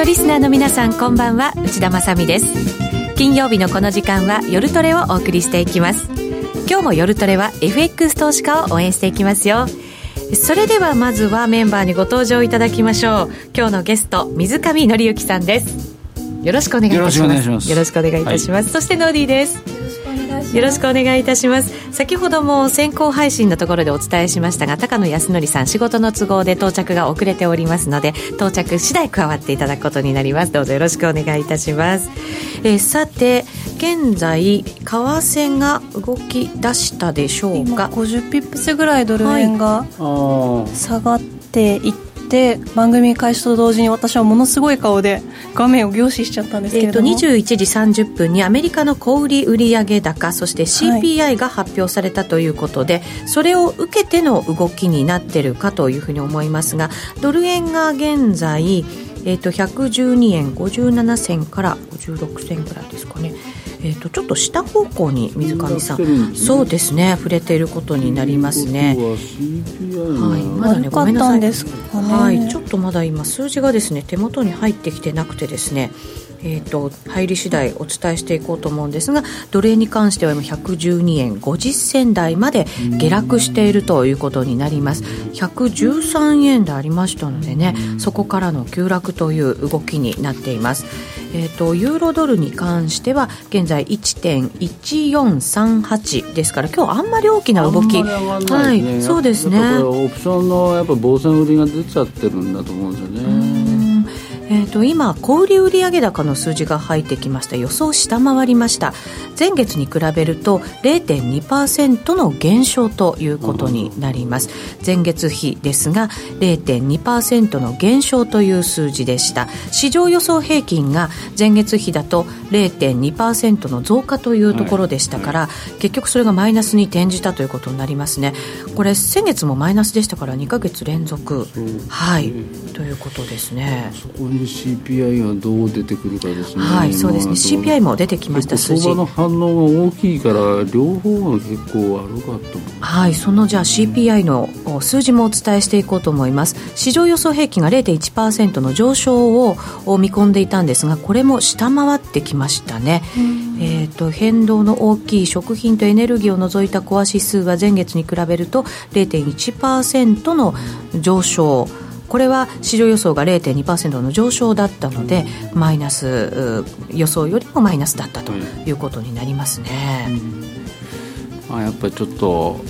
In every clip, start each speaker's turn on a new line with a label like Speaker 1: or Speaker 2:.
Speaker 1: のリスナーの皆さんこんばんは。内田まさです。金曜日のこの時間は夜トレをお送りしていきます。今日も夜トレは FX 投資家を応援していきますよ。それではまずはメンバーにご登場いただきましょう。今日のゲスト水上紀之さんです。よろしくお願いいたします。よろしくお願いいたします、はい、そしてノーディーですよろしくお願いいたします。先ほども先行配信のところでお伝えしましたが高野康則さん仕事の都合で到着が遅れておりますので到着次第加わっていただくことになります。どうぞよろしくお願いいたします。えー、さて現在為替が動き出したでしょうか
Speaker 2: ？50ピップスぐらいドル円が下がっていってで番組開始と同時に私はものすごい顔で画面を凝視しちゃったんですけれども、えー、
Speaker 1: と21時30分にアメリカの小売売上高そして CPI が発表されたということで、はい、それを受けての動きになってるかというふうに思いますがドル円が現在、えー、と112円57銭から56銭ぐらいですかねえーと、ちょっと下方向に水上さん、そうですね。触れていることになりますね。
Speaker 2: はい、まだねごめんなさい、ね、
Speaker 1: はい、ちょっとまだ今数字がですね手元に入ってきてなくてですね。えーと、入り次第お伝えしていこうと思うんですが奴隷に関しては今112円50銭台まで下落しているということになります。113円でありましたのでねそこからの急落という動きになっています。えーと、ユーロドルに関しては現在1.1438ですから今日あんまり大きな動き、ね、はい、そうですね。
Speaker 3: オプションのやっぱ防戦売りが出ちゃってるんだと思うんですよね。
Speaker 1: えーと、今、小売売上高の数字が入ってきました。予想を下回りました。前月に比べると0.2%の減少ということになります。前月比ですが0.2%の減少という数字でした。市場予想平均が前月比だと0.2%の増加というところでしたから、はいはい、結局それがマイナスに転じたということになりますね。これ先月もマイナスでしたから2か月連続。はい。ということですね
Speaker 3: そこに CPI がどう出てくるかですね、
Speaker 1: はい、そうですね、CPI も出てきました
Speaker 3: 数字。相場の反応が大きいから、両方が結構悪かった
Speaker 1: はい、そのじゃあ CPI の数字もお伝えしていこうと思います、市場予想平均が0.1%の上昇を見込んでいたんですが、これも下回ってきましたね。えーと、変動の大きい食品とエネルギーを除いたコア指数は前月に比べると0.1%の上昇。これは市場予想が0.2%の上昇だったので、マイナス予想よりもマイナスだったということになりますね。
Speaker 3: まあ、やっぱりちょっと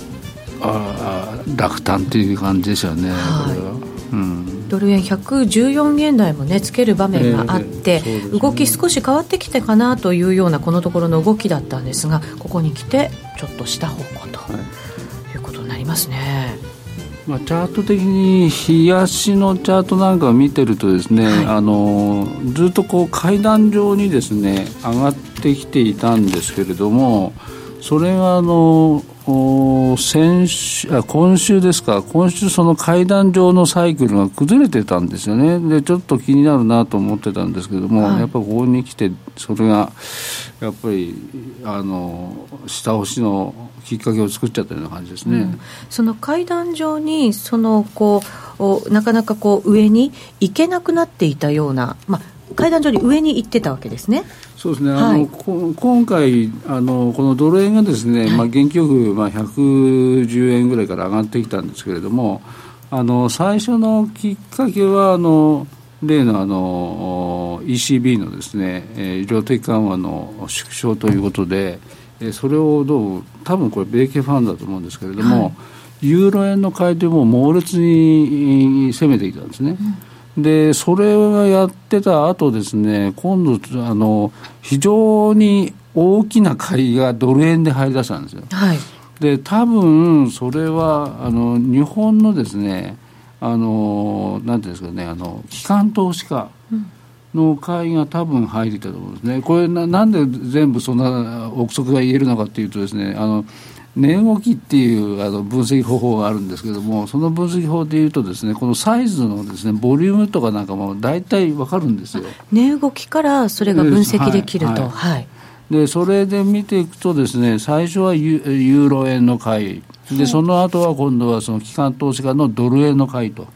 Speaker 3: あ落胆という感じでしょうね、はい、これは。
Speaker 1: うんドル円114円台もねつける場面があって、えーね、動き少し変わってきてかなというようなこのところの動きだったんですがここに来てちょっと下方向ということになりますね。
Speaker 3: まあ、チャート的に冷やしのチャートなんかを見てるとですね、はい、あのずっとこう階段状にですね上がってきていたんですけれどもそれがあの先週あ今週ですか、今週、その階段状のサイクルが崩れてたんですよね、でちょっと気になるなと思ってたんですけども、はい、やっぱりここに来て、それがやっぱりあの下押しのきっかけを作っちゃったような感じですね、うん、
Speaker 1: その階段状にそのこうなかなかこう上に行けなくなっていたような、まあ、階段上に上に行ってたわけですね。
Speaker 3: そうですね、はい、あの今回あの、このドル円がですね、はい、まあ、元気よく、まあ、110円ぐらいから上がってきたんですけれども、あの最初のきっかけはあの、例のあの ECB のですね、え量的緩和の縮小ということで、えそれをどう、多分これ、米系ファンだと思うんですけれども、はい、ユーロ円の買い手も猛烈に攻めてきたんですね。うんでそれをやってた後ですね今度あの非常に大きな買いがドル円で入り出したんですよ。はい、で多分それはあの日本のですねあのなんていうんですかねあの機関投資家の買いが多分入りたと思うんですね。これななんで全部そんな憶測が言えるのかっていうとですねあの値動きっていうあの分析方法があるんですけれども、その分析法でいうとですね、このサイズのですねボリュームとかなんかも大体わかるんですよ。
Speaker 1: 値動きからそれが分析できると。はい、はい、
Speaker 3: でそれで見ていくとですね、最初はユユーロ円の買い、でその後は今度はその機関投資家のドル円の買いと。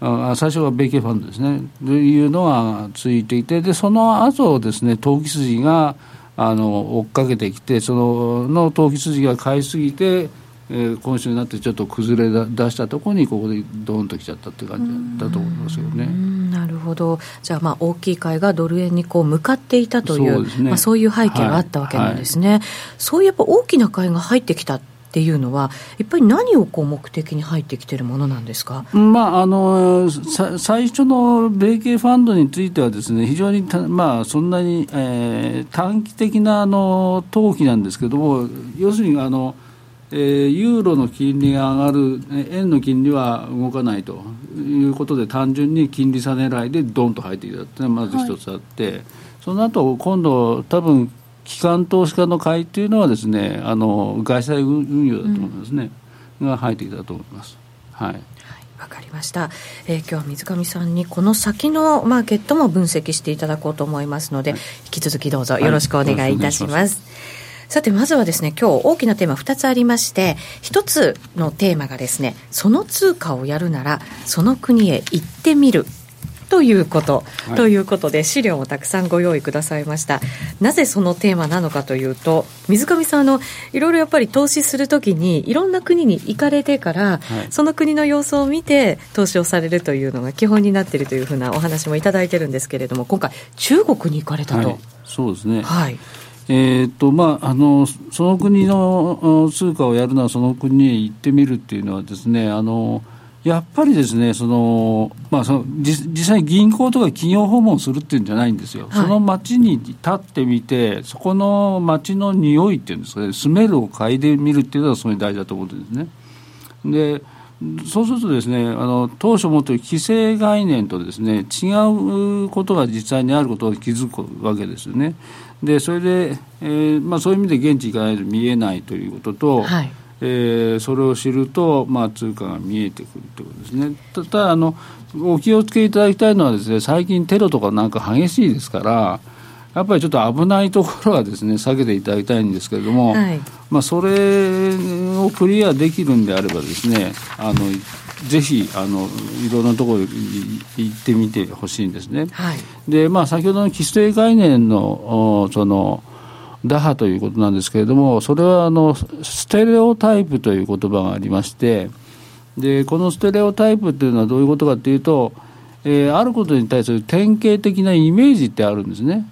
Speaker 3: あ最初は米系ファンドですね、というのがついていて、でその後ですね、投機筋があの追っかけてきて、そのの投機筋が買いすぎて、えー、今週になってちょっと崩れ出したところに、ここでどーンときちゃったっていう感じだと思いますよね。
Speaker 1: なるほど、じゃあ、まあ、大きい買いがドル円にこう向かっていたという、そう、ね,、まあ、そういう背景があったわけなんですね。はいはい、そういうやっぱ大きな買いが入ってきたっていうのは、やっぱり何をこう目的に入ってきてるものなんですか、
Speaker 3: まあ、あの最初の米系ファンドについてはですね、非常にまあ、そんなに、えー、短期的なあの投機なんですけれども、要するにあの、えー、ユーロの金利が上がる、円の金利は動かないということで、単純に金利差狙いでどんと入ってきたというのがまず一つあって、はい、その後今度、多分機関投資家の会というのはですねあの外債運用だと思いますね、うん、が入ってきたと思います。はい。
Speaker 1: わかりました、えー、今日は水上さんにこの先のマーケットも分析していただこうと思いますので、はい、引き続きどうぞよろしくお願いいたします。はい、さてまずはですね今日大きなテーマ2つありまして1つのテーマがですねその通貨をやるならその国へ行ってみるということ、はい、ということで資料もたくさんご用意くださいました。なぜそのテーマなのかというと水上さんのいろいろやっぱり投資するときにいろんな国に行かれてから、はい、その国の様子を見て投資をされるというのが基本になっているというふうなお話もいただいてるんですけれども今回中国に行かれたと、はい、
Speaker 3: そうですね。はい。えーとまあ、あのその国の通貨をやるのはその国へ行ってみるっていうのはですねあの、やっぱりですね、そのまあ、その実際、銀行とか企業訪問するっていうんじゃないんですよ、はい、その街に立ってみて、そこの街の匂いっていうんですかね、スメルを嗅いでみるっていうのは、すごい大事だと思うんですね。でそうするとですね、あの当初持っている規制概念とですね違うことが実際にあることを気づくわけですよね。でそれで、えーまあ、そういう意味で現地行かないと見えないということと、はいえー、それを知ると、まあ、通貨が見えてくるということですね。ただあのお気をつけいただきたいのはですね最近テロとかなんか激しいですからやっぱりちょっと危ないところはですね避けていただきたいんですけれども、はい、まあ、それをクリアできるんであればですねあのぜひあのいろんなところに行ってみてほしいんですね。はい、でまあ先ほどの規制概念のその打破ということなんですけれども、それはあのステレオタイプという言葉がありまして、でこのステレオタイプというのはどういうことかというと、えー、あることに対する典型的なイメージってあるんですね。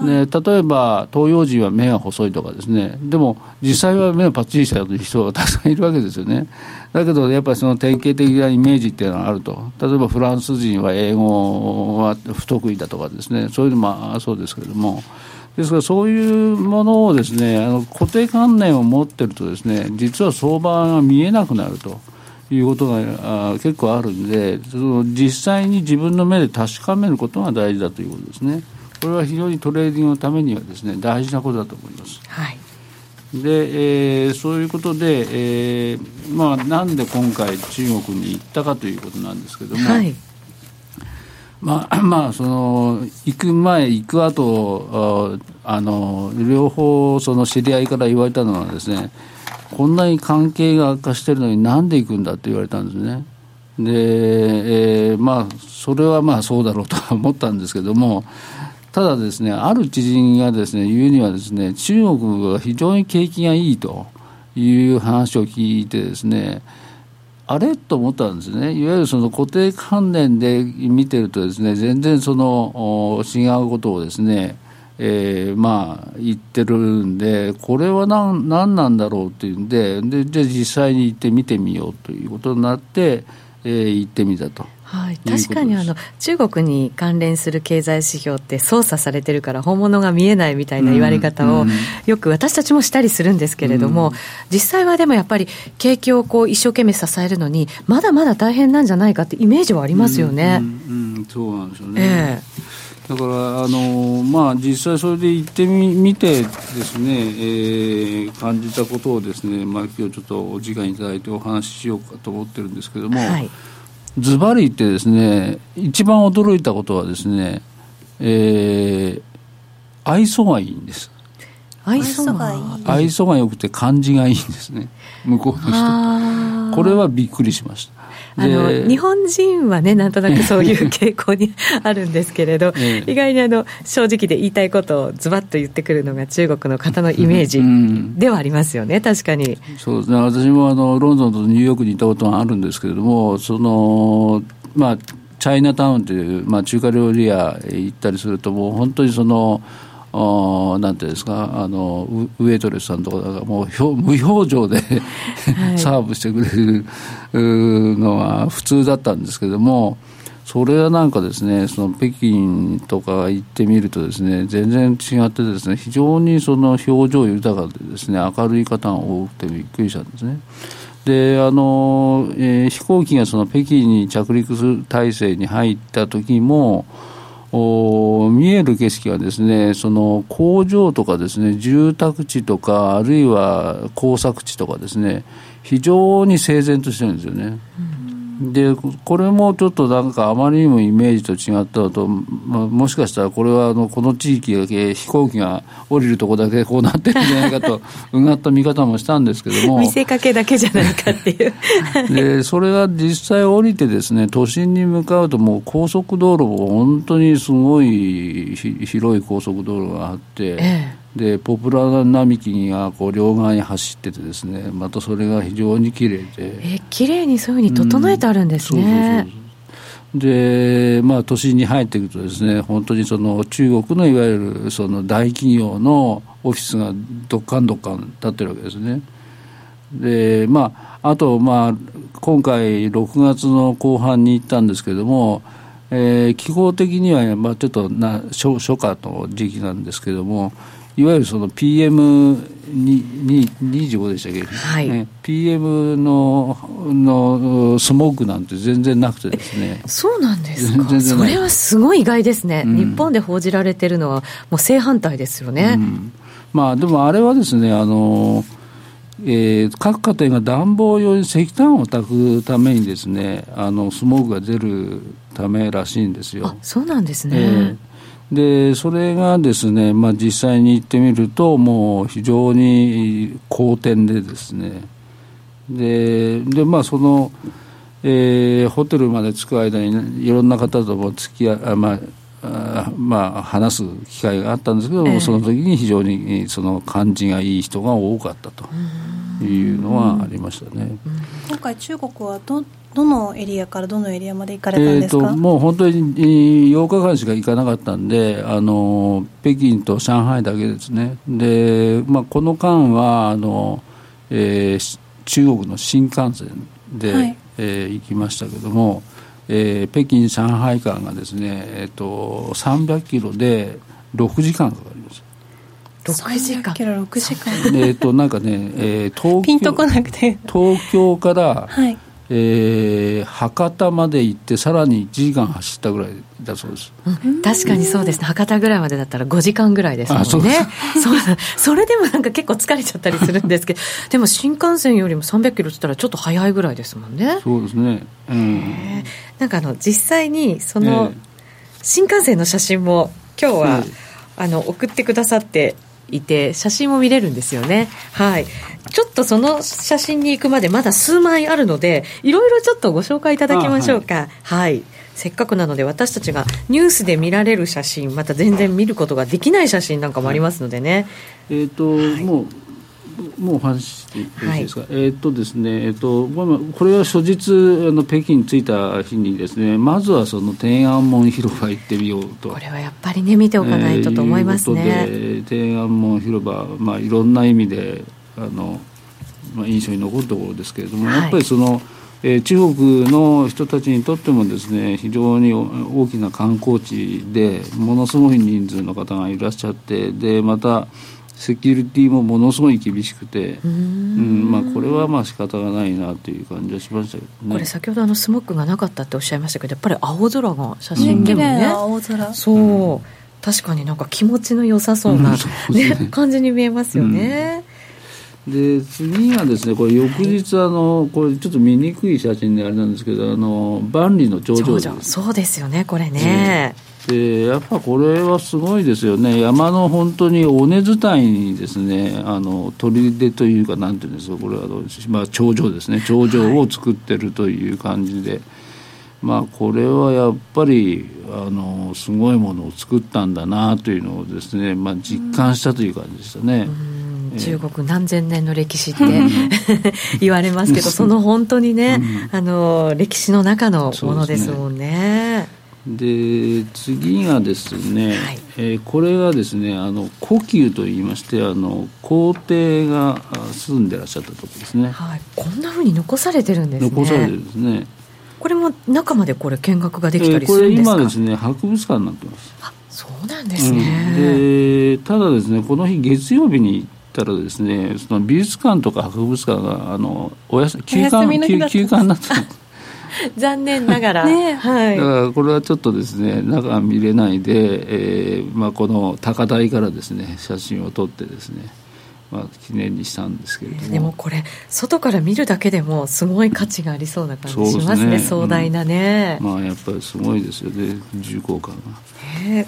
Speaker 3: ね、例えば東洋人は目が細いとかですね。でも実際は目がパッチリした人がたくさんいるわけですよね。だけどやっぱりその典型的なイメージっていうのがあると。例えばフランス人は英語は不得意だとかですね。そういうのもそうですけれどもですからそういうものをですねあの固定観念を持ってるとですね実は相場が見えなくなるということがあ結構あるんでその実際に自分の目で確かめることが大事だということですね。これは非常にトレーディングのためにはですね大事なことだと思います。はいで、えー、そういうことで、えーまあ、なんで今回中国に行ったかということなんですけども、はい、まあ、まあ、その、行く前、行く後、あの、両方、その知り合いから言われたのはですね、こんなに関係が悪化してるのになんで行くんだって言われたんですね。で、えー、まあ、それはまあそうだろうと思ったんですけども、ただですね、ある知人がですね、言うにはですね、中国が非常に景気がいいという話を聞いてですね、あれと思ったんですね、いわゆるその固定観念で見てると、ですね全然その違うことをですね、えー、まあ言ってるんで、これは何何なんだろうっていうんでで、じゃあ実際に行って見てみようということになって、えー、行ってみたと。
Speaker 1: はい、確かにあの中国に関連する経済指標って操作されてるから本物が見えないみたいな言われ方をよく私たちもしたりするんですけれども、実際はでもやっぱり景気をこう一生懸命支えるのにまだまだ大変なんじゃないかってイメージはありますよね。うん、
Speaker 3: うん、そうなんですよね、えー、だからあの、まあ、実際それで行ってみ見てですね、えー、感じたことをですね、まあ、今日ちょっとお時間いただいてお話ししようかと思ってるんですけども、はいズバリ言ってですね、一番驚いたことはですね、えー、愛想がいいんです。
Speaker 1: 愛想がいい。
Speaker 3: 愛想が良くて感じがいいんですね。向こうの人これはびっくりしました
Speaker 1: あの日本人はね、なんとなくそういう傾向にあるんですけれど、ええ、意外にあの正直で言いたいことをズバッと言ってくるのが中国の方のイメージではありますよね、うん、確かに。
Speaker 3: そうですね、私もあのロンドンとニューヨークに行ったことがあるんですけれども、そのまあ、チャイナタウンという、まあ、中華料理屋へ行ったりすると、もう本当にその、おなんていうんですか？あのウエイトレスさんとかがもう 無表情ではい、サーブしてくれるのは普通だったんですけどもそれはなんかですねその北京とか行ってみるとですね全然違ってですね非常にその表情豊かでですね明るい方が多くてびっくりしたんですね。であの、えー、飛行機がその北京に着陸する体制に入った時もお見える景色はですねその工場とかですね住宅地とかあるいは工作地とかですね非常に整然としてるんですよね。うんでこれもちょっとなんかあまりにもイメージと違ったと、まあ、もしかしたらこれはあのこの地域だけ飛行機が降りるとこだけこうなってるんじゃないかと うがった見方もしたんですけども。
Speaker 1: 見せかけだけじゃないかっていう。
Speaker 3: でそれが実際降りてですね都心に向かうともう高速道路も本当にすごい広い高速道路があって、ええでポプラ並木がこう両側に走っててですねまたそれが非常に綺麗で。
Speaker 1: え綺麗にそういうふうに整えてあるんですね、
Speaker 3: でまあ都心に入っていくとですね本当にその中国のいわゆるその大企業のオフィスがどっかんどっかん立ってるわけですね。でまああとまあ今回6月の後半に行ったんですけれどもえー、気候的には、まあ、ちょっとな初初夏の時期なんですけれども、いわゆるその PM25 でしたっけ、はい。ね、PM ののスモークなんて全然なくてですね。
Speaker 1: そうなんですか？それはすごい意外ですね、うん、日本で報じられてるのはもう正反対ですよね、うん、
Speaker 3: まあでもあれはですねあのえー、各家庭が暖房用に石炭を炊くためにですねあのスモークが出るためらしいんですよ。
Speaker 1: そうなんですね、えー
Speaker 3: でそれがですね、まあ、実際に行ってみるともう非常に好転でですね。ででまあその、えー、ホテルまで着く間にいろんな方とも付き合いまああまあ、話す機会があったんですけども、えー、その時に非常にその感じがいい人が多かったというのはありましたね。
Speaker 2: 今回中国はどどのエリアからどのエリアまで行かれたんですか、えーと、
Speaker 3: もう本当に8日間しか行かなかったんで、あの北京と上海だけですね、でまあ、この間はあの、えー、中国の新幹線で、はい、えー、行きましたけども、えー、北京、上海間がですね、えーと、300キロで6時間かかります。
Speaker 1: 6時間キロ6時間。
Speaker 3: えっとなんかね、えー、東京東京から、はいえー、博多まで行ってさらに1時間走ったぐらいだそうです、
Speaker 1: うん、確かにそうですね。博多ぐらいまでだったら5時間ぐらいですもんね。そうそれでもなんか結構疲れちゃったりするんですけど でも新幹線よりも300キロって言ったらちょっと早いぐらいですもんね。
Speaker 3: そうですね、うん、
Speaker 1: なんかあの実際にその新幹線の写真も今日は、あの送ってくださっていて写真も見れるんですよね。はい。ちょっとその写真に行くまでまだ数枚あるのでいろいろちょっとご紹介いただきましょうか。はい、はい、せっかくなので私たちがニュースで見られる写真また全然見ることができない写真なんかもありますのでね、
Speaker 3: はい、えっ、ー、と、はい、もうもうお話してよろしいですか、はい、えっ、とですね、えっ、と、これは初日あの北京に着いた日にですねまずはその天安門広場行ってみようと。
Speaker 1: これはやっぱりね見ておかないとと思いますね、
Speaker 3: えー、天安門広場、まあ、いろんな意味であの、まあ、印象に残るところですけれども、はい、やっぱりその、えー、中国の人たちにとってもですね非常に大きな観光地でものすごい人数の方がいらっしゃってでまたセキュリティもものすごい厳しくてうん。まあ、これはまあ仕方がないなという感じはしましたけど
Speaker 1: ね。これ先ほどあのスモッグがなかったっておっしゃいましたけどやっぱり青空が写真でもね、
Speaker 2: 青空。
Speaker 1: そう、うん、確かになんか気持ちの良さそうな、うんね、ね、感じに見えますよね。
Speaker 3: で次がですねこれ翌日あのこれちょっと見にくい写真であれなんですけどあの万里の長城
Speaker 1: そうですよねこれね、
Speaker 3: でやっぱこれはすごいですよね、山の本当に尾根伝いにですね、あの砦というか、なんていうんですか、これは、まあ、頂上ですね、頂上を作ってるという感じで、はい、まあ、これはやっぱりあのすごいものを作ったんだなというのをですね、まあ、実感したという感じでしたね。
Speaker 1: 中国何千年の歴史って 言われますけど、その本当にね、あの歴史の中のものですもんね。
Speaker 3: で次がですね、はい、えー、これがですねあの故宮といいましてあの皇帝が住んでらっしゃったところですね、
Speaker 1: はい、こんなふうに残されてるんですね。
Speaker 3: 残されてるんですね。
Speaker 1: これも中までこれ見学ができたりするんですか、
Speaker 3: えー、これ今ですね博物館になってます。
Speaker 1: あそうなんですね、
Speaker 3: うん、でただですねこの日月曜日に行ったらですねその美術館とか博物館があのおやす休館休館になって
Speaker 1: 残念ながら、ね、
Speaker 3: はい、だからこれはちょっとですね中見れないで、えーまあ、この高台からですね写真を撮ってですねまあ、記念にしたんですけれども。
Speaker 1: でもこれ外から見るだけでもすごい価値がありそうな感じしますね、ね、壮大なね、
Speaker 3: うん、まあやっぱりすごいですよ。ね重厚感が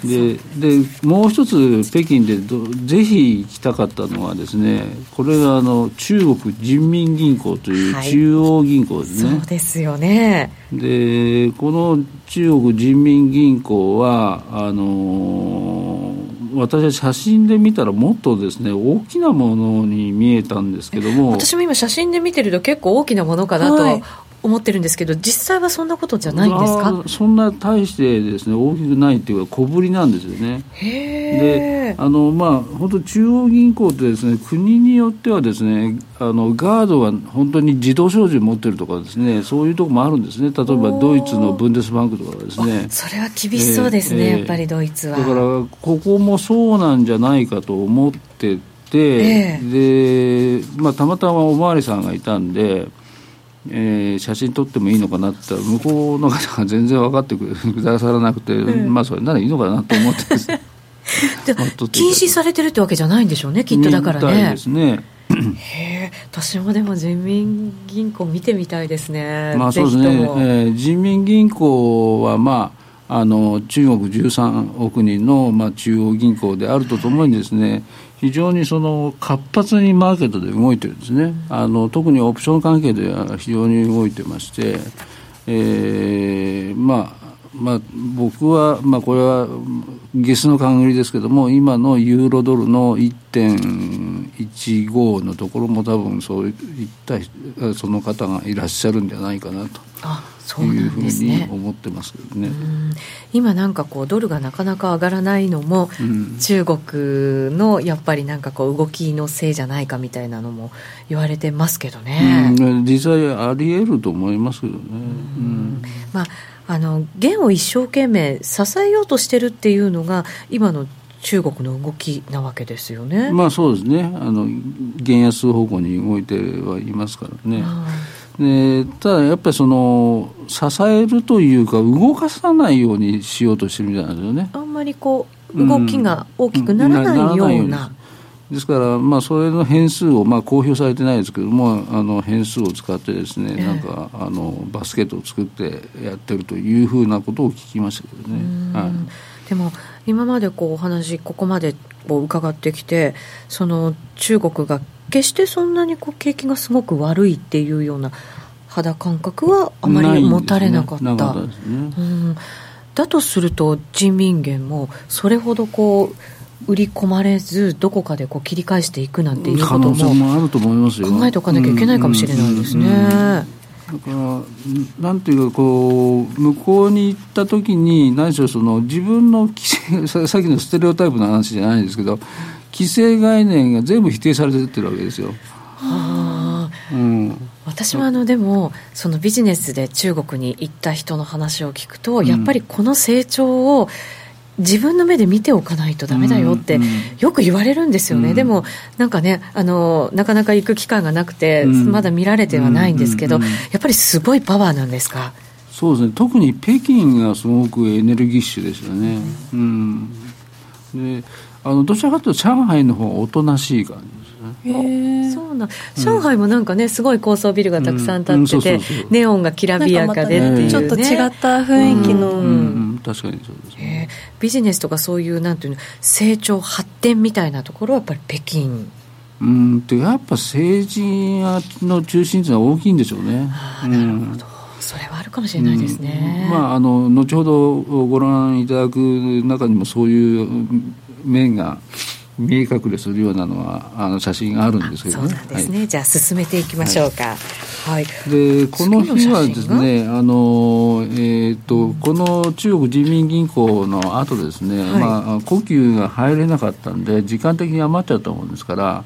Speaker 3: ででもう一つ北京でどぜひ行きたかったのはですねこれがあの中国人民銀行という中央銀行ですね、
Speaker 1: はい、そうですよね。
Speaker 3: でこの中国人民銀行はあの私は写真で見たらもっとですね大きなものに見えたんですけども。
Speaker 1: 私も今写真で見てると結構大きなものかなと思ってるんですけど、実際はそんなことじゃないんですか？
Speaker 3: そんな大してですね大きくないっていうか小ぶりなんですよね。であのまあ本当中央銀行ってですね国によってはですねあのガードが本当に自動小銃持ってるとかですねそういうところもあるんですね。例えばドイツのブンデスバンクとかですね。
Speaker 1: それは厳しそうですね、えー、やっぱりドイツは。
Speaker 3: だからここもそうなんじゃないかと思ってて、えー、でまあたまたまおまわりさんがいたんでえー、写真撮ってもいいのかなって向こうの方が全然分かってくださらなくて、うん、まあそれならいいのかなと思って。で
Speaker 1: 禁止されてるってわけじゃないんでしょうねきっとだからね。
Speaker 3: ですね。
Speaker 1: へえ私もでも人民銀行見てみたいですね。
Speaker 3: まあそうですね、えー、人民銀行はまああの中国13億人の、まあ、中央銀行であるとともにですね、非常にその活発にマーケットで動いてるんですね、あの特にオプション関係では非常に動いてまして、えー、まあまあ、僕は、まあ、これはゲスの勘繰りですけども、今のユーロドルの1.15のところも多分そういったその方がいらっしゃるんじゃないかなと。いうふうに思ってますけどね、
Speaker 1: 今なんかこうドルがなかなか上がらないのも、うん、中国のやっぱりなんかこう動きのせいじゃないかみたいなのも言われてますけどね、
Speaker 3: うん、実際あり得ると思いますけどね、
Speaker 1: まああの元を一生懸命支えようとしてるっていうのが今の中国の動きなわけですよね。
Speaker 3: まあそうですね。あの減安方向に動いてはいますからね。でただやっぱりその支えるというか動かさないようにしようとしてるみたいなんですよね。
Speaker 1: あんまりこう動きが大きくならないような。
Speaker 3: ですから、まあ、それの変数を、まあ、公表されてないですけどもあの変数を使ってですね、なんかあのバスケットを作ってやってるというふうなことを聞きましたけどね。はい、
Speaker 1: でも今までこうお話ここまでこう伺ってきてその中国が決してそんなにこう景気がすごく悪いっていうような肌感覚はあまり持たれなかった。ね、うん、だとすると人民元もそれほどこう売り込まれずどこかでこう切り返していくなんていうことも
Speaker 3: あると思いますよ。
Speaker 1: 考えておかなきゃいけないかもしれないですね。
Speaker 3: だからなんていうかこう向こうに行った時に何しろその自分のさっきのステレオタイプの話じゃないんですけど既成概念が全部否定されてってるわけですよ。は
Speaker 1: あ、うん、私はあのでもそのビジネスで中国に行った人の話を聞くと、やっぱりこの成長を自分の目で見ておかないとだめだよってよく言われるんですよね、うん、でもなんかねあのなかなか行く機会がなくて、うん、まだ見られてはないんですけど、やっぱりすごいパワーなんですか？
Speaker 3: そうですね。特に北京がすごくエネルギッシュですよね、うん、であのどちらかというと上海の方がおとなしい感じ
Speaker 1: そうな上海もなんかね、すごい高層ビルがたくさん建ってて、ネオンがきらびやかでっていう、ね、
Speaker 2: ちょっと違った雰囲気の、
Speaker 3: うん確かにそうですね、
Speaker 1: ビジネスとかそういうなんていうの成長発展みたいなところはやっぱり北京
Speaker 3: うんとやっぱ政治の中心というのは大きいんでしょうね。
Speaker 1: なるほど、それはあるかもしれないですね。
Speaker 3: うん、まああの後ほどご覧いただく中にもそういう面が見え隠れするようなのはあの写真があるんですけど
Speaker 1: ね。そうなんですね。はい、じゃあ進めていきましょうか。はい。
Speaker 3: でこの日はですね、あのえっ、ー、とこの中国人民銀行の後ですね、はい、まあ呼吸が入れなかったんで時間的に余っちゃったもんですから。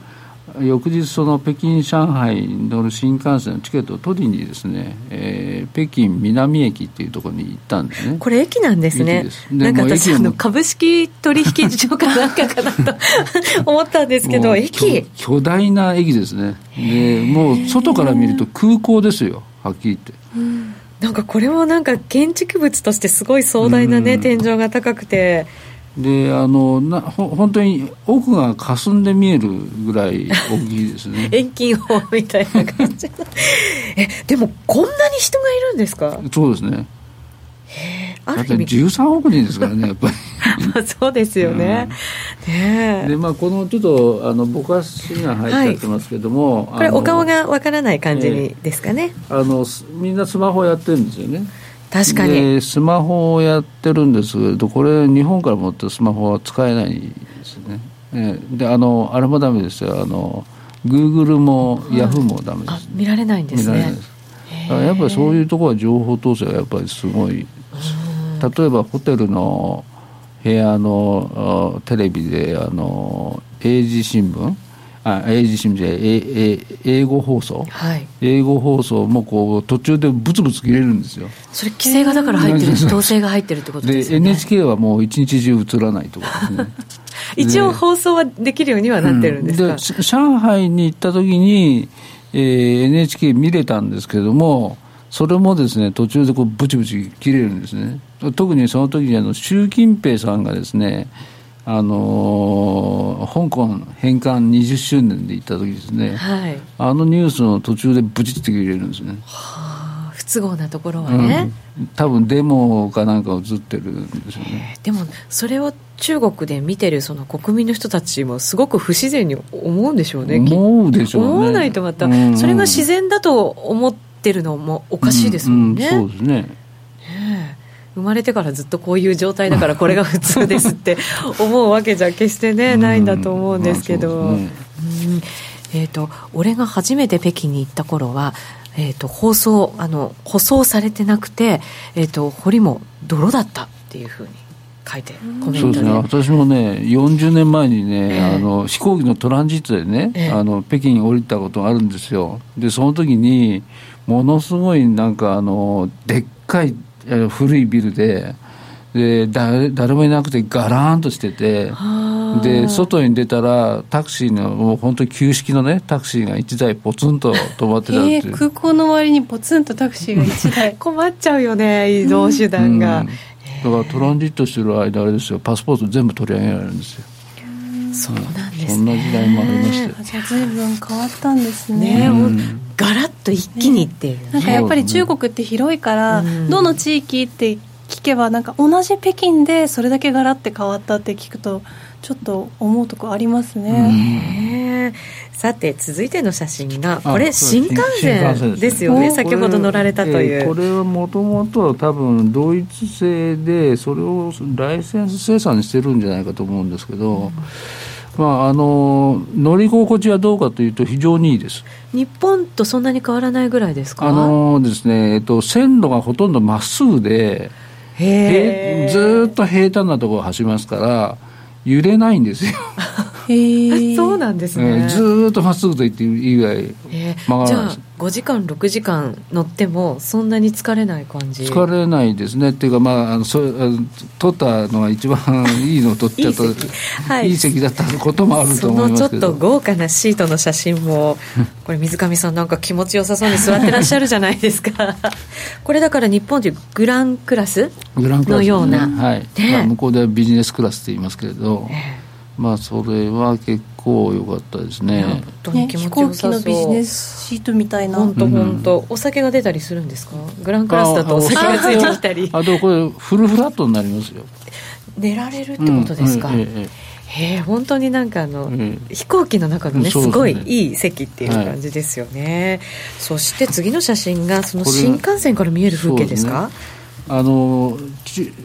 Speaker 3: 翌日その北京上海に乗る新幹線のチケットを取りにですね、えー、北京南駅っていうところに行ったんですね。
Speaker 1: これ駅なんですね。なんか私あの株式取引所かなんかかなと思ったんですけど駅。
Speaker 3: 巨大な駅ですね。でもう外から見ると空港ですよはっきり言って、
Speaker 1: うん。なんかこれもなんか建築物としてすごい壮大なね、うん、天井が高くて
Speaker 3: であのなほ本当に奥が霞んで見えるぐらい大きいですね。
Speaker 1: 遠近法みたいな感じ。えでもこんなに人がいるんですか？
Speaker 3: そうですね。ある意味。13億人ですからねやっぱり。
Speaker 1: そうですよね。うん、ね
Speaker 3: でまあこのちょっとあのぼかしが入っちゃってますけども、
Speaker 1: はい、これお顔がわからない感じにですかね、
Speaker 3: あのみんなスマホやってるんですよね
Speaker 1: 確かに。
Speaker 3: スマホをやってるんですけどこれ日本から持ってるスマホは使えないですね、えであのあれもダメですよ。あのグーグルもヤフーもダメです、ね、
Speaker 1: 見られないんですね。
Speaker 3: やっぱりそういうところは情報統制がやっぱりすごい。例えばホテルの部屋のテレビであの英字新聞あ英字新聞じゃ英語放送、はい、英語放送もこう途中でブツブツ切れるんですよ。
Speaker 1: それ規制がだから入ってる統制が入ってるってことですよね。で
Speaker 3: NHK はもう一日中映らないとかね。
Speaker 1: 一応放送はできるようにはなってるんですか、うん、で
Speaker 3: 上海に行った時に、えー、NHK 見れたんですけれどもそれもですね途中でこうブチブチ切れるんですね。特にその時にあの習近平さんがですねあのー、香港返還20周年で行った時ですね、はい、あのニュースの途中でブチッと入れるんですね。
Speaker 1: はあ、不都合なところはね、
Speaker 3: うん、多分デモかなんか映ってるんですよね。
Speaker 1: でもそれを中国で見てるその国民の人たちもすごく不自然に思うんでしょうね。
Speaker 3: 思うでしょうね。
Speaker 1: 思わないとまた、うんうん、それが自然だと思ってるのもおかしいですもんね。
Speaker 3: うんうん、そうですね。
Speaker 1: 生まれてからずっとこういう状態だからこれが普通ですって思うわけじゃ決してねないんだと思うんですけど、まあね、えーと、俺が初めて北京に行った頃は、えーと、放送あの舗装されてなくて、えーと、堀も泥だったっていうふうに書いてコメントで。そうですね。
Speaker 3: 私もね40年前にね、えー、あの飛行機のトランジットでね、えー、あの北京に降りたことがあるんですよ。でその時にものすごいなんかあのでっかい古いビルでで誰誰もいなくてガラーンとしててで外に出たらタクシーのもう本当に旧式のねタクシーが1台ポツンと止まってたっていう、えー、
Speaker 2: 空港の周りにポツンとタクシーが1台。
Speaker 1: 困っちゃうよね移動手段が、うん、だ
Speaker 3: からトランジットしてる間あれですよ。パスポート全部取り上げられるんですよ
Speaker 1: そうなんですね、
Speaker 3: そんな時代もありまし
Speaker 2: てじゃあ随分変わったんです
Speaker 1: ね。ね、うん、ガラッと一気にっていう、ね、
Speaker 2: なんかやっぱり中国って広いから、どの地域って聞けばなんか同じ北京でそれだけガラッて変わったって聞くとちょっと思うとこありますね、
Speaker 1: さて続いての写真がこれ新幹線ですよね。先ほど乗られたという、
Speaker 3: えー、これはもともと多分同一製でそれをライセンス生産にしてるんじゃないかと思うんですけど、うんまあ、あの乗り心地はどうかというと非常にいいです。
Speaker 1: 日本とそんなに変わらないぐらいですか？
Speaker 3: あのですね、えっと、線路がほとんどまっすぐでへずっと平坦なところを走りますから揺れないんですよ。
Speaker 1: へ そうなんですね、
Speaker 3: ずっとまっすぐと言っていいぐらい
Speaker 1: 曲がらないです5時間6時間乗ってもそんなに疲れない感じ？
Speaker 3: 疲れないですね。っていうかまああのそ取ったのが一番いいのを取っちゃったいい席,、はい、いい席だったこともあると思います
Speaker 1: けど。そのちょっと豪華なシートの写真もこれ水上さんなんか気持ちよさそうに座ってらっしゃるじゃないですか。これだから日本でいうグランクラスのような、
Speaker 3: ね、はい、まあ、向こうではビジネスクラスって言いますけれど、えーまあ、それは結構構良かったですね。
Speaker 2: 本当に気持ちよさそう、ね、飛行機のビジネスシートみたいな。
Speaker 1: 本当本当。お酒が出たりするんですか？グランクラスだとお酒がついてきたり。
Speaker 3: あとこれフルフラットになりますよ。
Speaker 1: 寝られるってことですか、うんええへえ本当になんかあの、うん、飛行機の中のね、すごいいい席っていう感じですよね、はい、そして次の写真がその新幹線から見える風景ですか？
Speaker 3: あの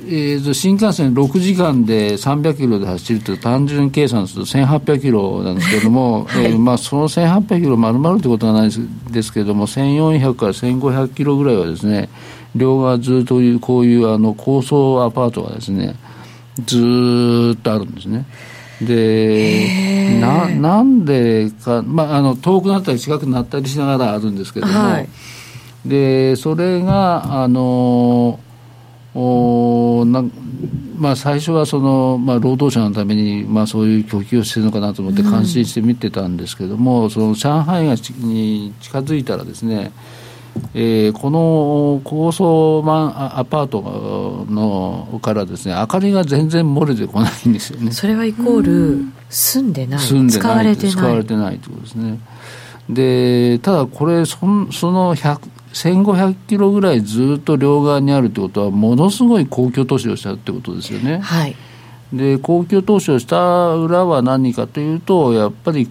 Speaker 3: えー、新幹線6時間で300キロで走ると単純計算すると1800キロなんですけれども、はい、えー、まあ、その1800キロ丸々ということはないですですけれども1400から1500キロぐらいはですね両側ずっとこういうあの高層アパートがですねずっとあるんですね。でななんでか、まあ、あの遠くなったり近くなったりしながらあるんですけども、はい、でそれがあのおなまあ、最初はその、まあ、労働者のために、まあ、そういう供給をしてるのかなと思って感心して見てたんですけども、うん、その上海がに近づいたらですね、えー、この高層マンアパートのからですね明かりが全然漏れてこないんですよね。
Speaker 1: それはイコール住んでない。住んでない使われてない。
Speaker 3: 使われてないということですね。でただこれそその1500キロぐらいずっと両側にあるってことはものすごい公共投資をしたってことですよね。
Speaker 1: はい。
Speaker 3: で公共投資をした裏は何かというとやっぱり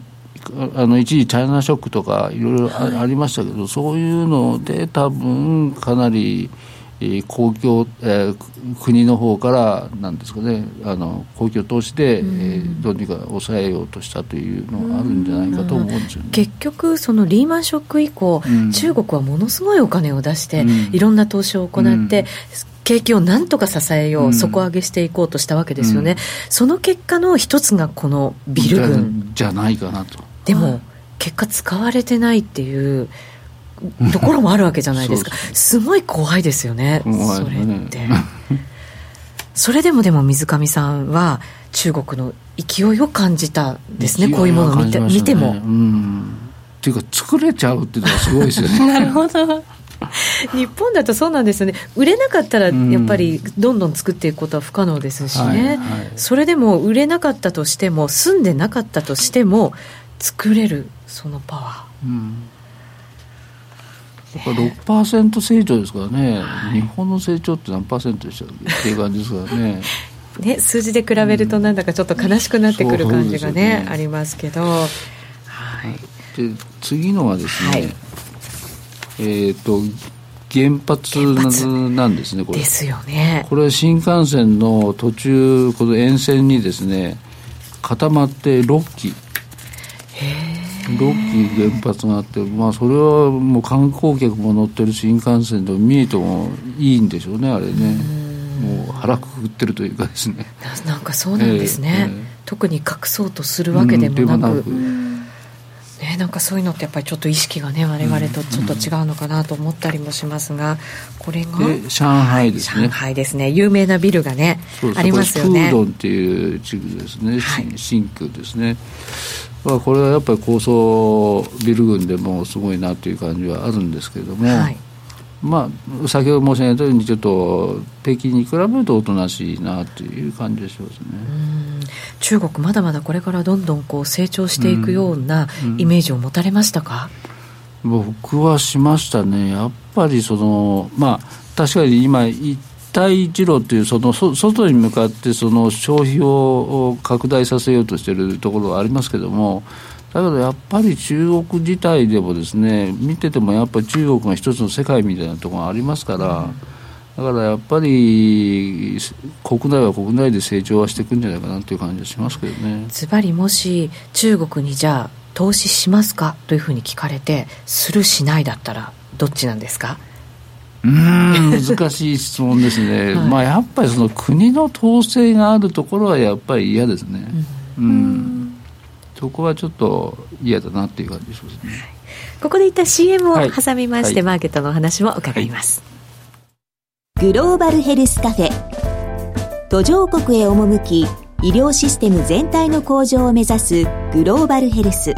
Speaker 3: あの一時チャイナショックとかいろいろありましたけど、はい、そういうので多分かなり公共、えー、国の方からなんですかねあの公共投資で、うん、えー、どうにか抑えようとしたというのがあるんじゃないかと思うんですよね、
Speaker 1: 結局そのリーマンショック以降、うん、中国はものすごいお金を出して、うん、いろんな投資を行って、景気をなんとか支えよう、底上げしていこうとしたわけですよね、その結果の一つがこのビル群。
Speaker 3: じゃないかなと。
Speaker 1: でも、結果使われてないっていうところもあるわけじゃないですか。すごい怖いですよねそれって。それでもでも水上さんは中国の勢いを感じたんですねこういうものを見て,、見ても、
Speaker 3: っていうか作れちゃうっていうのはすごいですよね。
Speaker 1: なるほど。日本だとそうなんですよね。売れなかったらやっぱりどんどん作っていくことは不可能ですしね、はいはい、それでも売れなかったとしても住んでなかったとしても作れるそのパワー、うん、
Speaker 3: 6%成長ですからね、はい、日本の成長って何パーセントでしたっけ？っていう感じですからね。
Speaker 1: ね数字で比べるとなんだかちょっと悲しくなってくる感じがね、ね、ありますけど、はい、
Speaker 3: で次のはですね、はい、えっ、ー、と原発なんですねこれ。
Speaker 1: ですよね。
Speaker 3: これ新幹線の途中この沿線にですね固まって6基6基原発があって、まあ、それはもう観光客も乗ってる新幹線でも見えてもいいんでしょうねあれね。もう腹くくってるというかですね。
Speaker 1: な んかそうなんですね、えーえー、特に隠そうとするわけでもなく、ね、なんかそういうのってやっぱりちょっと意識がね我々とちょっと違うのかなと思ったりもしますがこれが？
Speaker 3: 上海ですね。
Speaker 1: 上海ですね。有名なビルがねありますよね。
Speaker 3: プードンっていう地区ですね、はい、新区ですねまあ、これはやっぱり高層ビル群でもすごいなという感じはあるんですけれども、はい、まあ、先ほど申し上げたようにちょっと北京に比べるとおとなしいなという感じでしょうね
Speaker 1: 中国まだまだこれからどんどんこう成長していくようなイメージを持たれましたか、
Speaker 3: うんうん、僕はしましたね。やっぱりそのまあ確かに今言っ帯一路というその外に向かってその消費を拡大させようとしているところはありますけれどもだけどやっぱり中国自体でもですね見ててもやっぱり中国が一つの世界みたいなところがありますから、だからやっぱり国内は国内で成長はしていくんじゃないかなという感じがしますけどね。
Speaker 1: ズバリもし中国にじゃあ投資しますかというふうに聞かれてするしないだったらどっちなんですか？
Speaker 3: うん難しい質問ですね、はい、まあやっぱりその国の統制があるところはやっぱり嫌ですね、うん、うん。そこはちょっと嫌だなっていう感じしますね、
Speaker 1: ここで一旦 CM を挟みまして、はい、マーケットのお話も伺います、
Speaker 4: グローバルヘルスカフェ。途上国へ赴き医療システム全体の向上を目指すグローバルヘルス。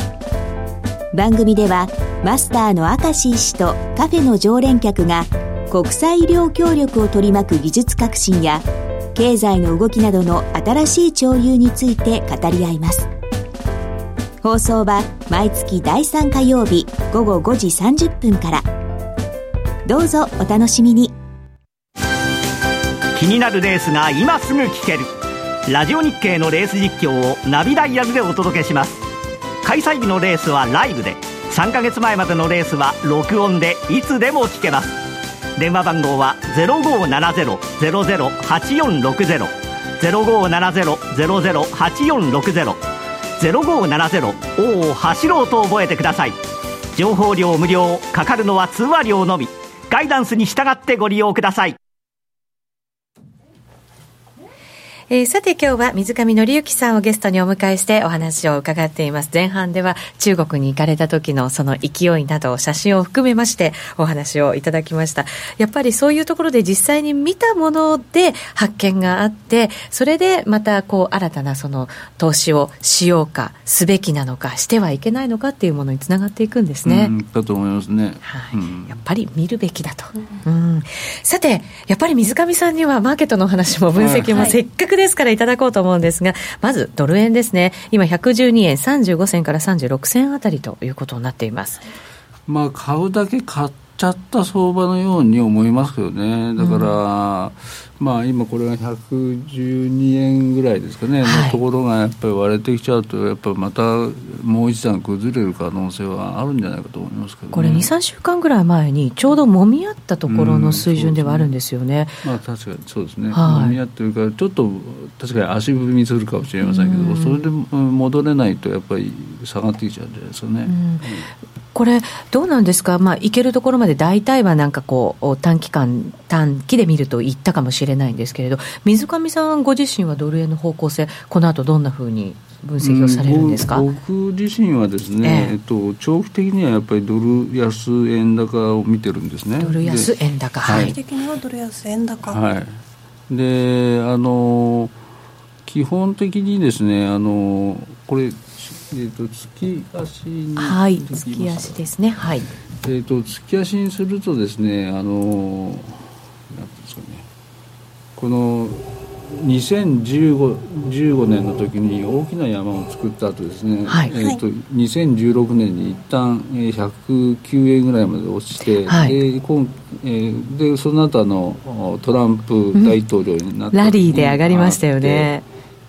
Speaker 4: 番組ではマスターの明石医師とカフェの常連客が国際医療協力を取り巻く技術革新や経済の動きなどの新しい潮流について語り合います。放送は毎月第3火曜日午後5時30分から。どうぞお楽しみに。
Speaker 5: 気になるレースが今すぐ聞ける。ラジオ日経のレース実況をナビダイヤルでお届けします。開催日のレースはライブで。3ヶ月前までのレースは録音でいつでも聞けます。電話番号は0570-008460 0570-008460 0570を走ろうと覚えてください。情報量無料かかるのは通話料のみ。ガイダンスに従ってご利用ください。
Speaker 1: えー、さて今日は水上紀之さんをゲストにお迎えしてお話を伺っています。前半では中国に行かれた時のその勢いなど写真を含めましてお話をいただきました。やっぱりそういうところで実際に見たもので発見があってそれでまたこう新たなその投資をしようかすべきなのかしてはいけないのかっていうものにつながっていくんですね、
Speaker 3: うん、だと思いますね、
Speaker 1: はい、うん、やっぱり見るべきだと、うん、さてやっぱり水上さんにはマーケットの話も分析もせっかくですからいただこうと思うんですが、まずドル円ですね、今、112円35銭から36銭あたりということになっています。
Speaker 3: まあ、買うだけ買っちゃった相場のように思いますけどね、だから、うん。まあ、今これが112円ぐらいですかね、はい、のところがやっぱり割れてきちゃうと、やっぱりまたもう一段崩れる可能性はあるんじゃないかと思いますけど、ね、
Speaker 1: これ、2、3週間ぐらい前に、ちょうどもみ合ったところの水準ではあるんですよね。
Speaker 3: うん、ねまあ、確かにそうですね、はい、もみ合ってるから、ちょっと確かに足踏みするかもしれませんけど、うん、それで戻れないと、やっぱり下がってきちゃうんじゃないですかね。うん
Speaker 1: これ、どうなんですか、まあ、行けるところまで大体はなんかこう、短期間、短期で見ると行ったかもしれないんですけれど、水上さんご自身はドル円の方向性、この後どんなふうに分析をされるんですか、
Speaker 3: うん、僕自身はですね、えええっと、長期的にはやっぱりドル安円高を見てるんですね。
Speaker 1: ドル安円高、
Speaker 2: はい。長期的にはドル安円高。
Speaker 3: はい。で、あの、基本的にですね、あの、これ、えーと、月足に
Speaker 1: はい月足ですね。はい。
Speaker 3: えーと、月足にするとですねあのなんですかね。この2015 15年の時に大きな山を作った後ですね、はい、えーと、2016年に一旦109円ぐらいまで落ちて、はい、で今えー、でその後あのトランプ大統領になって、
Speaker 1: うん、ラリーで上がりましたよね。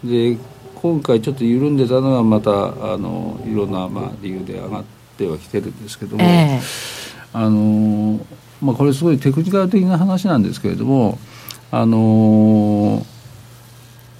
Speaker 3: で今回ちょっと緩んでたのはまたあのいろんなまあ理由で上がってはきてるんですけども、えー、あのまあ、これすごいテクニカル的な話なんですけれどもあの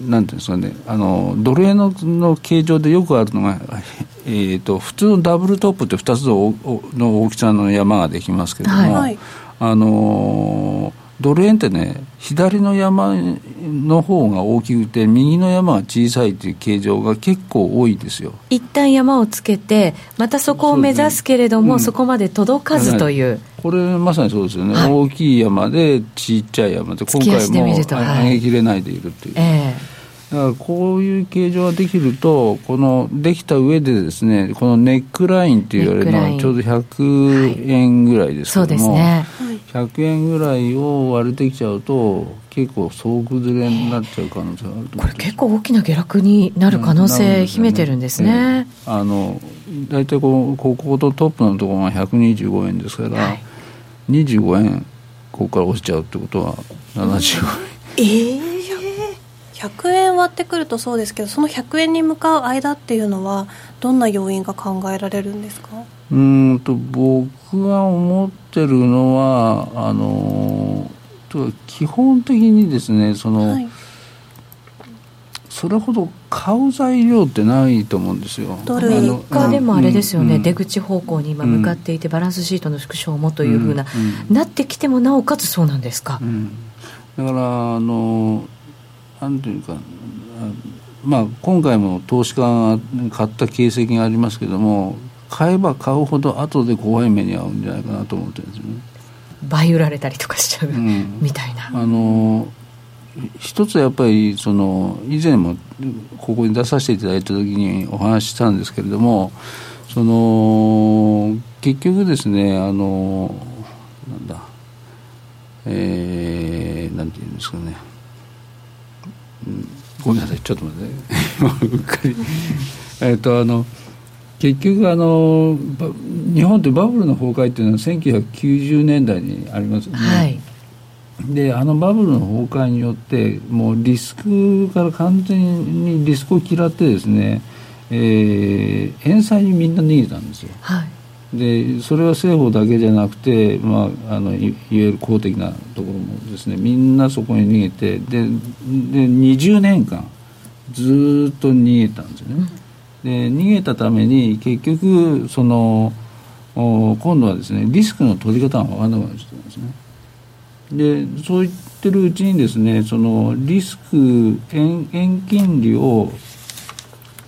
Speaker 3: なんていうんですかねあのドル円のの形状でよくあるのが、えーと、普通のダブルトップって2つのの大きさの山ができますけれども、はい、あのドル円ってね、左の山の方が大きくて、右の山が小さいという形状が結構多いですよ。
Speaker 1: 一旦山をつけて、またそこを目指すけれども、そ、ねうん、そこまで届かずという。
Speaker 3: これまさにそうですよね、はい、大きい山でちっちゃい山で、今回も上げきれないでいるという。えーだからこういう形状ができると、このできた上でですね、このネックラインって言われるのはちょうど100円ぐらいですけども、はい。ね、100円ぐらいを割れてきちゃうと、結構総崩れになっちゃう可能性があると
Speaker 1: これ結構大きな下落になる可能性秘めてるんですね。
Speaker 3: すねあの大体こここことトップのところが125円ですから、はい、25円ここから落ちちゃうってことは75
Speaker 2: 円。ええー100円割ってくるとそうですけどその100円に向かう間っていうのはどんな要因が考えられるんですか？
Speaker 3: うんと僕が思ってるのはあの基本的にですねその、はい、それほど買う材料ってないと思うんですよ。
Speaker 1: ドル一家でもあれですよね、うん、出口方向に今向かっていて、バランスシートの縮小もというふうな、うん、なってきてもなおかつそうなんですか？
Speaker 3: だからあのなんていうか、まあ、今回も投資家が買った形跡がありますけども、買えば買うほど後で怖い目に遭うんじゃないかなと思ってるんですよね。
Speaker 1: 倍売られたりとかしちゃう、うん、みたいな。
Speaker 3: あの一つやっぱりその以前もここに出させていただいた時にお話ししたんですけれどもその結局ですねあのなんだえー、なんていうんですかねごめんなさいちょっと待って うっかりえっとあの結局あの、日本ってバブルの崩壊っていうのは1990年代にありますよね。はいであのバブルの崩壊によってもうリスクから完全にリスクを嫌ってですね、えー、返済にみんな逃げたんですよ。はいでそれは政府だけじゃなくて、まあ、あのいわゆる公的なところもですねみんなそこに逃げてでで20年間ずっと逃げたんですよね。で逃げたために結局その今度はですねリスクの取り方が分からなくなっちゃったんですね。でそう言ってるうちにですねそのリスク円円金利を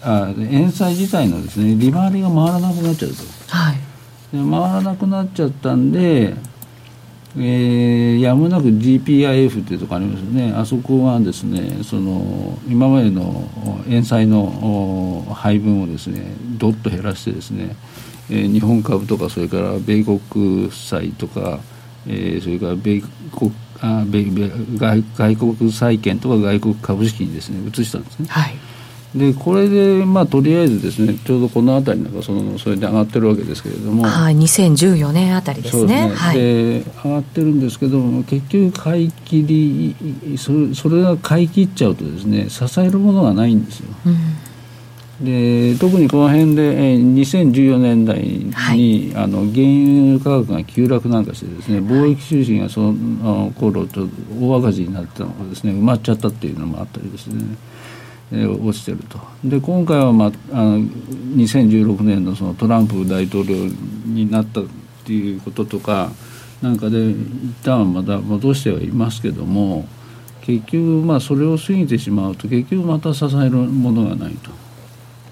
Speaker 3: あ円債自体のですね利回りが回らなくなっちゃうと、はい、で回らなくなっちゃったんで、えー、やむなく GPIF っていうとこありますよねあそこはですねその今までの円債の配分をですねどっと減らしてですね、えー、日本株とかそれから米国債とかえー、それから米国あ米米外外国債券とか外国株式にですね移したんですね。はいでこれで、まあ、とりあえずですねちょうどこの辺りなんかそのそれで上がってるわけですけれども、
Speaker 1: はい、2014年あたりですね。で、ね。はい、
Speaker 3: 上がってるんですけども結局買い切りそれそれが買い切っちゃうとですね支えるものがないんですよ。うん。で特にこの辺で、えー、2014年代に、はい、あの原油価格が急落なんかしてですね貿易収支がその頃と大赤字になったのがですね埋まっちゃったっていうのもあったりですね、えー、落ちてるとで今回は、まあ、あの2016年のそのトランプ大統領になったっていうこととかなんかで一旦はまた戻してはいますけども結局まあそれを過ぎてしまうと結局また支えるものがないと。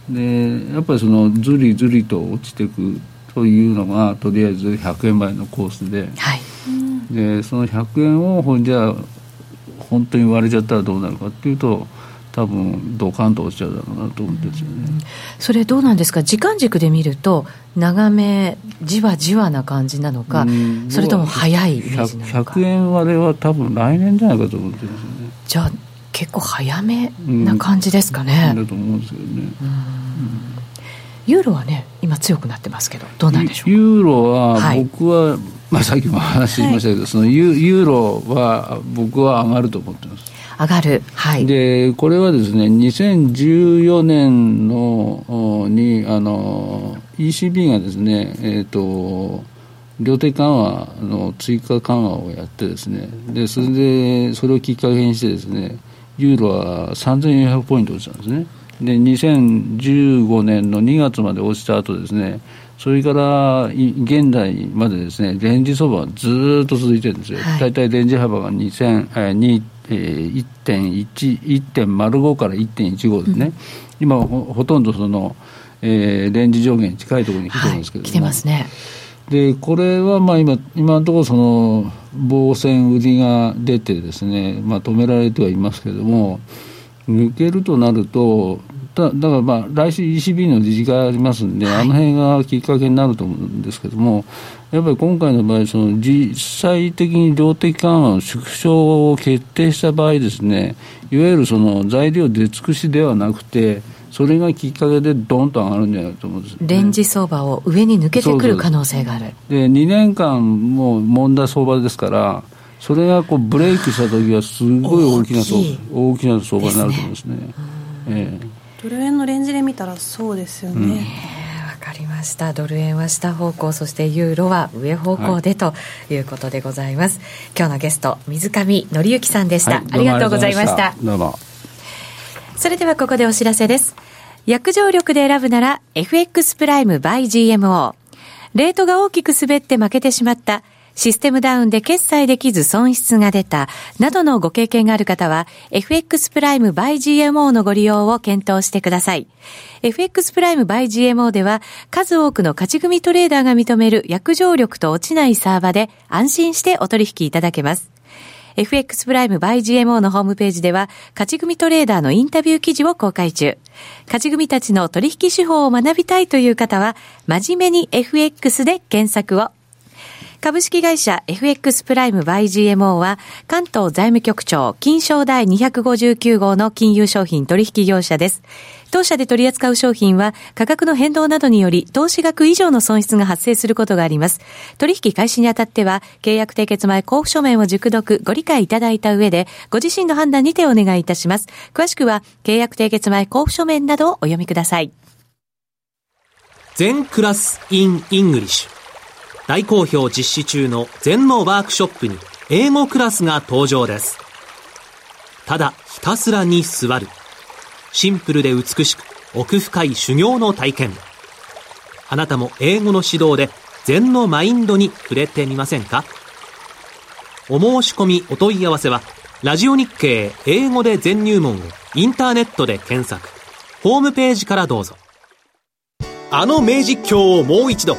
Speaker 3: でやっぱりそのずりずりと落ちていくというのがとりあえず100円倍のコースで,、はい、でその100円をじゃあ本当に割れちゃったらどうなるかっていうと多分ドカンと落ちちゃうだろうなと思うんですよね、
Speaker 1: それどうなんですか時間軸で見ると長めじわじわな感じなのかそれとも早いイメージなのか。100,
Speaker 3: 円割れは多分来年じゃないかと思ってるんですよね。
Speaker 1: じゃあ結構早めな感じですかね。
Speaker 3: うん、だと思うんですけどね。
Speaker 1: ユーロはね今強くなってますけどどうなんでしょう
Speaker 3: ユーロは僕は、はい、まあさっきも話しましたけど、はい、そのユユーロは僕は上がると思ってます。
Speaker 1: 上がる、はい、
Speaker 3: でこれはですね2014年のにあの ECB がですねえっ、ー、と量的緩和の追加緩和をやってですねでそれでそれをきっかけにしてですねユーロは3400ポイント落ちたんですね。で、2015年の2月まで落ちた後ですね、それから現代までですね、レンジ相場はずっと続いてるんですよ。はい、大体レンジ幅が2000、えー、1.1、1.05から1.15ですね。うん、今ほ、ほとんどその、えー、レンジ上限に近いところに来てるんですけども、はい、来
Speaker 1: てますね。
Speaker 3: でこれはまあ今今のところその防戦売りが出てですね、まあ、止められてはいますけれども抜けるとなるとだだからまあ来週 ECB の理事会ありますんで、はい、あの辺がきっかけになると思うんですけどもやっぱり今回の場合その実際的に量的緩和の縮小を決定した場合ですねいわゆるその材料出尽くしではなくてそれがきっかけでどんと上がるんじゃないかと思うんです、ね、
Speaker 1: レンジ相場を上に抜けてくる可能性がある。
Speaker 3: で2年間も問題相場ですからそれがこうブレイクした時はすごい大きな相大きな相場になると思うんですね、ね
Speaker 2: ええ、ドル円のレンジで見たらそうですよね、うん。
Speaker 1: わかりました。ドル円は下方向そしてユーロは上方向で、とい。うことでございます。今日のゲスト水上紀之さんでした、はい、ありがとうございました。どうも。それではここでお知らせです。約定力で選ぶなら FX プライム by GMO。レートが大きく滑って負けてしまった。システムダウンで決済できず損失が出た、などのご経験がある方は、FX プライム by GMO のご利用を検討してください。FX プライム by GMO では、数多くの勝ち組トレーダーが認める約定力と落ちないサーバで安心してお取引いただけます。FX プライム by GMO のホームページでは、勝ち組トレーダーのインタビュー記事を公開中。勝ち組たちの取引手法を学びたいという方は、真面目に FX で検索を。株式会社 FX プライム YGMO は関東財務局長金賞第259号の金融商品取引業者です。当社で取り扱う商品は価格の変動などにより投資額以上の損失が発生することがあります。取引開始にあたっては契約締結前交付書面を熟読ご理解いただいた上でご自身の判断にてお願いいたします。詳しくは契約締結前交付書面などをお読みください。
Speaker 6: 全クラス in イングリッシュ大好評実施中の禅のワークショップに英語クラスが登場です。ただひたすらに座る。シンプルで美しく奥深い修行の体験。あなたも英語の指導で禅のマインドに触れてみませんか？お申し込みお問い合わせは、ラジオ日経英語で禅入門をインターネットで検索。ホームページからどうぞ。あの名実況をもう一度。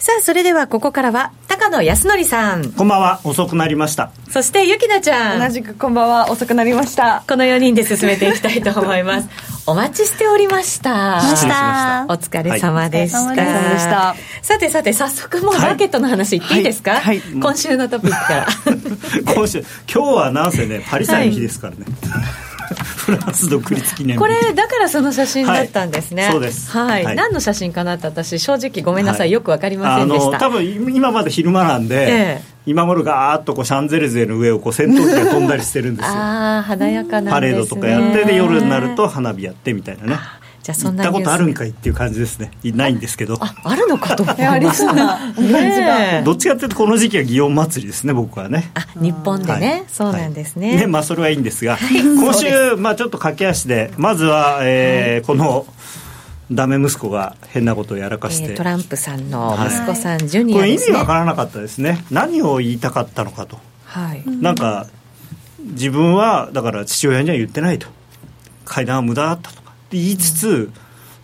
Speaker 1: さあ、それではここからは、高野康則さん。
Speaker 7: こんばんは、遅くなりました。
Speaker 1: そして、ゆきなちゃ
Speaker 8: ん。同じくこんばんは、遅くなりました。
Speaker 1: この4人で進めていきたいと思います。お待ちしておりました。
Speaker 8: ました。
Speaker 1: お疲れ様でした。はい、お疲れ
Speaker 8: 様でした。
Speaker 1: さてさて、早速もうマーケットの話いっていいですか、はいはい、今週のトピックから。
Speaker 7: 今週、今日はなんせね、パリ祭の日ですからね。フランス独立記念
Speaker 1: これだからその写真だったんですね、
Speaker 7: はい、そうです、
Speaker 1: はい、はい、何の写真かなって私正直ごめんなさい、はい、よく分かりませんでした。
Speaker 7: 多分今まで昼間なんで、ええ、今頃ガーッとこうシャンゼリゼの上をこう戦闘機が飛んだりしてるんですよ。
Speaker 1: ああ華やかな、
Speaker 7: ね、パレードとかやってで夜になると花火やってみたいなね
Speaker 1: じゃそんな
Speaker 7: 行ったことあるんかいっていう感じですね。ないんですけど。
Speaker 1: ああるのかと。思い
Speaker 8: ましたね
Speaker 7: どっちかっていうとこの時期は祇園祭りですね僕はね。
Speaker 1: あ日本でね、はい、そうなんですね。はい、ね
Speaker 7: まあそれはいいんですが、はい、今週まあちょっと駆け足でまずは、えーこのダメ息子が変なことをやらかして、えー、
Speaker 1: トランプさんの息子さん、ジュニア、
Speaker 7: ね、これ意味わからなかったですね。何を言いたかったのかと、
Speaker 1: はい、
Speaker 7: なんか自分はだから父親には言ってないと。会談は無駄だったと。か言いつつ、うん。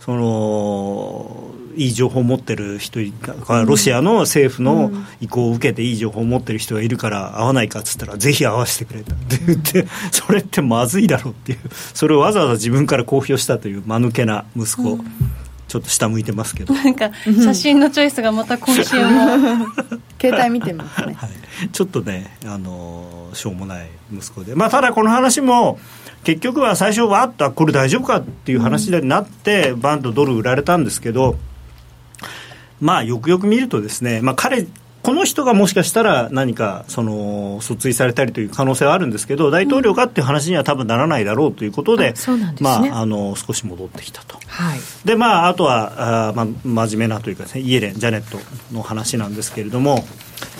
Speaker 7: そのいい情報を持ってる人がロシアの政府の意向を受けていい情報を持ってる人がいるから会わないかっつったらぜひ会わせてくれたって言ってそれってまずいだろうっていう。それをわざわざ自分から公表したという間抜けな息子、ちょっと下向いてますけど。
Speaker 2: なんか写真のチョイスがまた今週も
Speaker 8: 携帯見てますね、
Speaker 7: はい、ちょっとねあのしょうもない息子で。まあただこの話も結局は最初わっとこれ大丈夫かっていう話になって、バンとドル売られたんですけどまあよくよく見るとですね、まあ、彼この人がもしかしたら何かその訴追されたりという可能性はあるんですけど大統領かっていう話には多分ならないだろうということで,、まあ、あの少し戻ってきたと、
Speaker 1: はい、
Speaker 7: でまあ、あとはあ、まあ、真面目なというかです、ね、イエレン、ジャネットの話なんですけれども、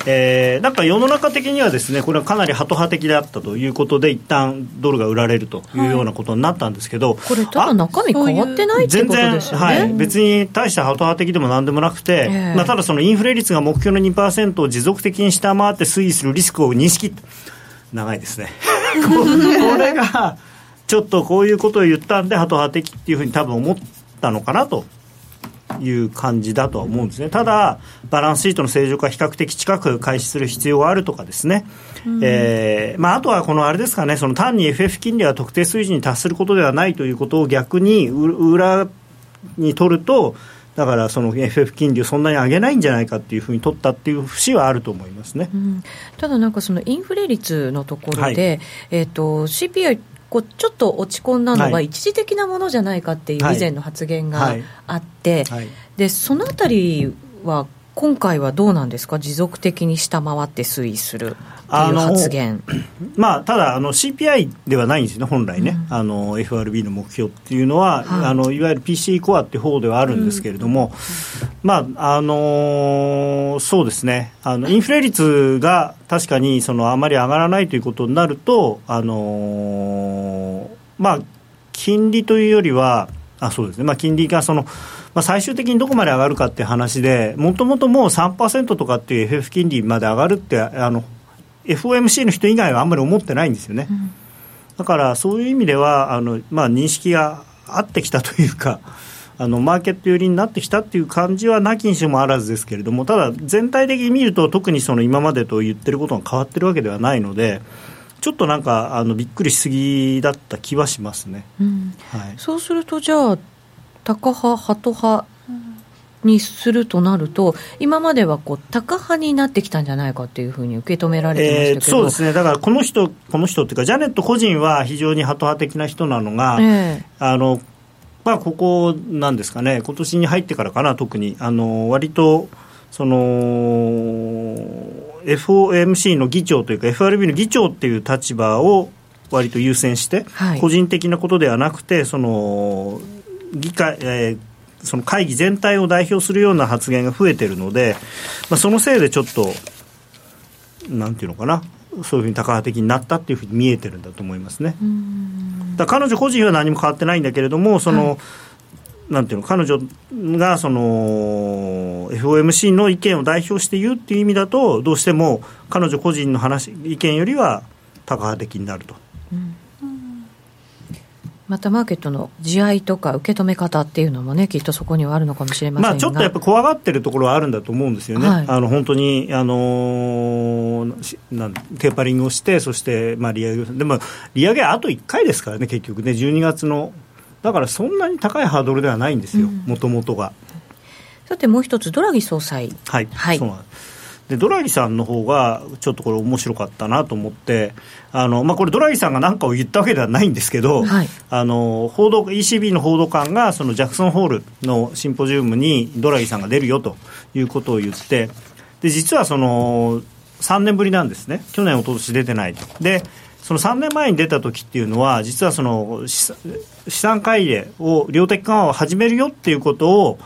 Speaker 7: えー、なんか世の中的にはですねこれはかなりハト派的であったということで一旦ドルが売られるというようなことになったんですけど、はい、
Speaker 1: これただ中身変わってないってことですよね。
Speaker 7: はい、別に大したハト派的でもなんでもなくて、えー、まあ、ただそのインフレ率が目標の2%を持続的に下回って推移するリスクを認識長いですね。これがちょっとこういうことを言ったんでハト派的っていうふうに多分思ったのかなという感じだとは思うんですね、ただ、バランスシートの正常化、比較的近く開始する必要があるとかですね、うん、えー、まあ、あとはこのあれですかね、その単に FF 金利は特定水準に達することではないということを逆に裏に取ると、だからその FF 金利をそんなに上げないんじゃないかっていうふうに取ったっていう節はあると思いますね、うん、
Speaker 1: ただなんかそのインフレ率のところで、はい、えーと、CPI こうちょっと落ち込んだのは一時的なものじゃないかっていう以前の発言があって、でそのあたりは今回はどうなんですか、持続的に下回って推移するという発言。
Speaker 7: まあ、ただあの、CPI ではないんですね、本来ね、うん、あの FRB の目標っていうのは、はい、あのいわゆる PC コアって方ではあるんですけれども、うん、まああのそうですね。あの、インフレ率が確かにそのあまり上がらないということになると、あのまあ、金利というよりは、あそうですね、まあ、金利がその、まあ、最終的にどこまで上がるかっていう話で、もともともう3%とかっていう FF 金利まで上がるって、あの FOMC の人以外はあんまり思ってないんですよね。うん、だからそういう意味ではあの、まあ、認識が合ってきたというか。あのマーケット寄りになってきたっていう感じはなきにしもあらずですけれども、ただ、全体的に見ると、特にその今までと言ってることが変わってるわけではないので、ちょっとなんかあのびっくりしすぎだった気はしますね、
Speaker 1: うんはい、そうすると、じゃあ、タカ派、ハト派にするとなると、今まではこうタカ派になってきたんじゃないかっていうふうに受け止められてましたけど、えー、
Speaker 7: そうですね、だからこの人、この人っていうか、ジャネット個人は非常にハト派的な人なのが、えー、あのまあ、ここなんですかね、今年に入ってからかな、特に、あの割とその FOMC の議長というか、FRB の議長っていう立場を割と優先して、はい、個人的なことではなくて、その議会、えーその会議全体を代表するような発言が増えてるので、まあ、そのせいでちょっと、なんていうのかな、そういうふうに高派的になったっていうふうに見えてるんだと思いますね。だ彼女個人は何も変わってないんだけれどもその、はい、なんていうの彼女がその FOMC の意見を代表して言うっていう意味だとどうしても彼女個人の話意見よりは高派的になると。うん
Speaker 1: またマーケットの地合いとか受け止め方っていうのもね、きっとそこにはあるのかもしれません
Speaker 7: まあ、ちょっとやっぱ怖がってるところはあるんだと思うんですよね、はい、あの本当に、あのー、なんテーパリングをして、そしてまあ利上げでも利上げあと1回ですからね、結局ね、12月の、だからそんなに高いハードルではないんですよ、もともとが。
Speaker 1: さてもう一つ、ドラギ総裁。
Speaker 7: はい、はい、そうなんですでドラギさんの方がちょっとこれ面白かったなと思ってあの、まあ、これドラギさんが何かを言ったわけではないんですけど、はい、あの報道 ECB の報道官がそのジャクソンホールのシンポジウムにドラギさんが出るよということを言ってで実はその3年ぶりなんですね。去年一昨年出てないでその3年前に出た時っていうのは実はその資産買い入れを量的緩和を始めるよっていうことを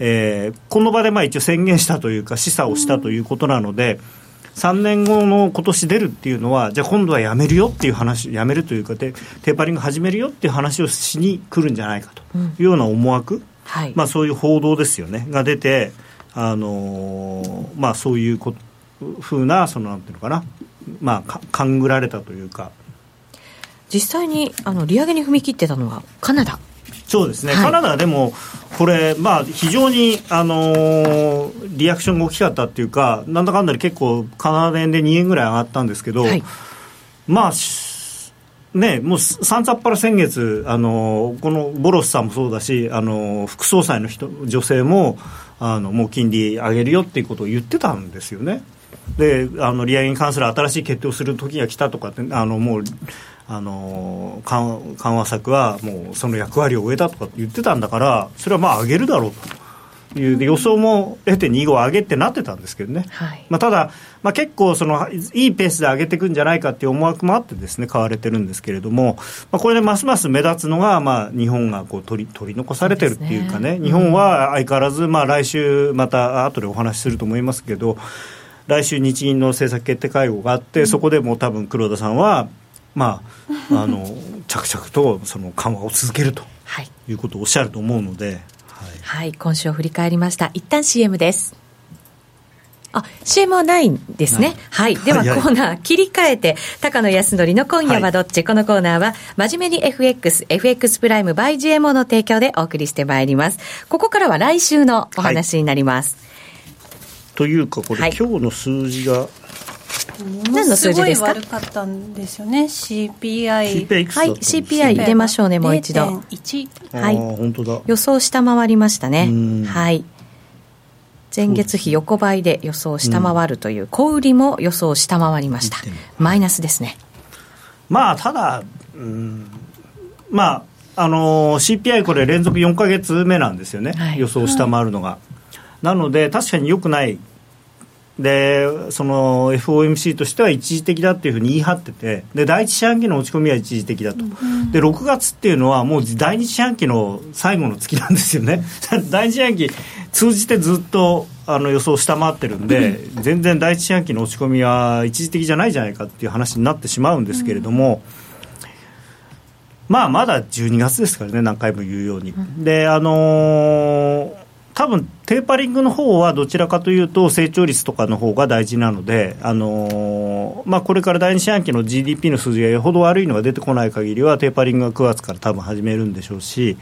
Speaker 7: えー、この場でまあ一応宣言したというか、示唆をしたということなので、3年後の今年出るっていうのは、じゃあ今度はやめるよっていう話、やめるというかテ、テーパリング始めるよっていう話をしに来るんじゃないかというような思惑、うんはい、まあ、そういう報道ですよね、が出て、あのー、まあ、そういうこふうな、そのなんていうのかな、まあ、勘ぐられたというか。
Speaker 1: 実際にあの利上げに踏み切ってたのはカナダ
Speaker 7: そうですね、はい、カナダでも、これ、まあ、非常に、あのー、リアクションが大きかったっていうか、なんだかんだで結構、カナダ円で2円ぐらい上がったんですけど、はい、まあ、ね、もうさんざっぱら先月、あのー、このボロスさんもそうだし、あのー、副総裁の人女性もあの、もう金利上げるよっていうことを言ってたんですよね。であの利上げに関する新しい決定をする時が来たとかってあのもうあの緩緩和策はもうその役割を終えたとか言ってたんだからそれはまあ上げるだろうと。いう予想も得て2号上げってなってたんですけどね、はい、まあ、ただ、まあ、結構そのいいペースで上げていくんじゃないかっていう思惑もあってですね買われてるんですけれども、まあ、これでますます目立つのが、まあ、日本がこう取り取り残されてるっていうかね、ね。日本は相変わらず、まあ、来週また後でお話しすると思いますけど来週日銀の政策決定会合があって、そこでも多分黒田さんはまあ、あの着々とその緩和を続けるとい。うことをおっしゃると思うので、はい、
Speaker 1: はい、今週を振り返りました。一旦 CM です。あ、CM はないんですね。はい。では、コーナー切り替えて、高野康則の今夜はどっち、はい、このコーナーは、真面目に FX、FX プライム by GMO の提供でお送りしてまいります。ここからは来週のお話になります。
Speaker 7: はい、というか、これ、はい、今日の数字が、
Speaker 2: 何の数字ですか？悪かったんですよね。CPI,
Speaker 7: CPI
Speaker 1: はい CPI 入れましょうねもう一度。
Speaker 7: はい。本当だ。
Speaker 1: 予想下回りましたね。はい。前月比横ばいで予想下回るという、小売りも予想下回りました。マイナスですね。
Speaker 7: まあただうん。まああの CPI これ連続4か月目なんですよね、はい、予想下回るのが、なので確かによくないでその FOMC としては一時的だっていうふうに言い張っててで第一四半期の落ち込みは一時的だと、で6月っていうのはもう第二四半期の最後の月なんですよね。第一四半期通じてずっとあの予想を下回ってるんで、全然第一四半期の落ち込みは一時的じゃないじゃないかっていう話になってしまうんですけれども、まあまだ12月ですからね何回も言うように。であのー多分テーパリングの方はどちらかというと成長率とかの方が大事なので、あのー、まあ、これから第二四半期の GDP の数字がよほど悪いのが出てこない限りはテーパリングが9月から多分始めるんでしょうし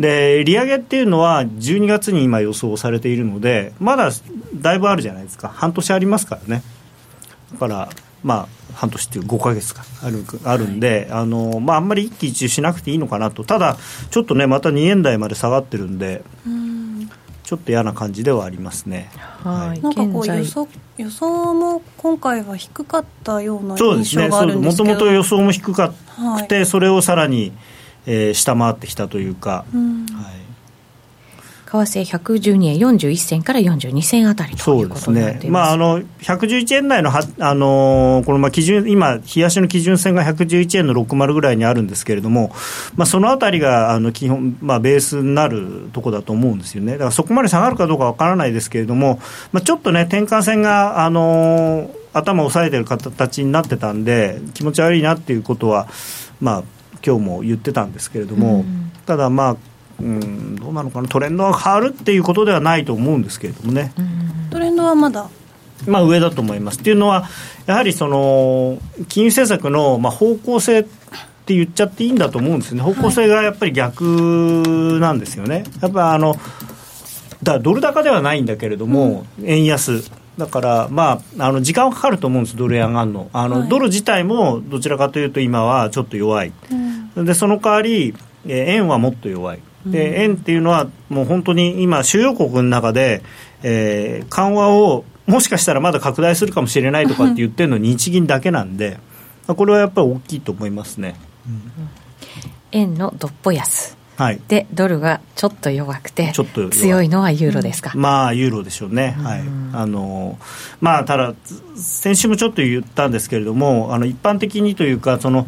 Speaker 7: で利上げっていうのは12月に今予想されているのでまだだいぶあるじゃないですか。半年ありますからね。だからまあ半年っていう5か月かあるあるんで、あのまあ、あんまり一喜一憂しなくていいのかなと。ただちょっとねまた2円台まで下がってるんで、ちょっと嫌な感じではありますね。
Speaker 2: はい、なんかこう予想予想も今回は低かったような印象があるんですけど。
Speaker 7: もともと予想も低かくて、はい、それをさらに、えー、下回ってきたというか、はい
Speaker 1: 為替112円41銭から42銭あたりということになっています、ね、まあ、あの
Speaker 7: 111円台のはあのこのまあ基準今、冷やしの基準線が111円の60ぐらいにあるんですけれども、まあ、そのあたりがあの基本、まあ、ベースになるところだと思うんですよね、だからそこまで下がるかどうかわからないですけれども、まあ、ちょっとね、転換線が、あの頭を押さえてる形になってたんで、気持ち悪いなっていうことは、まあ今日も言ってたんですけれども、うん、ただ、まあ、うんどうなのかな。トレンドが変わるっていうことではないと思うんですけれどもね、
Speaker 2: トレンドはまだ。
Speaker 7: まあ上だと思います。っていうのはやはりその金融政策のまあ方向性って言っちゃっていいんだと思うんですね。方向性がやっぱり逆なんですよね、やっぱあのだドル高ではないんだけれども、うん、円安。だから、まあ、あの時間はかかると思うんです、ドル円上がるの。あの、はい、ドル自体もどちらかというと、今はちょっと弱い、うん、でその代わり、円はもっと弱い、で円っていうのはもう本当に今主要国の中で、えー、緩和をもしかしたらまだ拡大するかもしれないとかって言ってるの日銀だけなんでこれはやっぱり大きいと思いますね、うん、
Speaker 1: 円のどっぽ安。はい、でドルがちょっと弱くてちょっと強いのはユーロですか、
Speaker 7: うん、まあユーロでしょうね、はい。あのまあただ先週もちょっと言ったんですけれどもあの一般的にというかその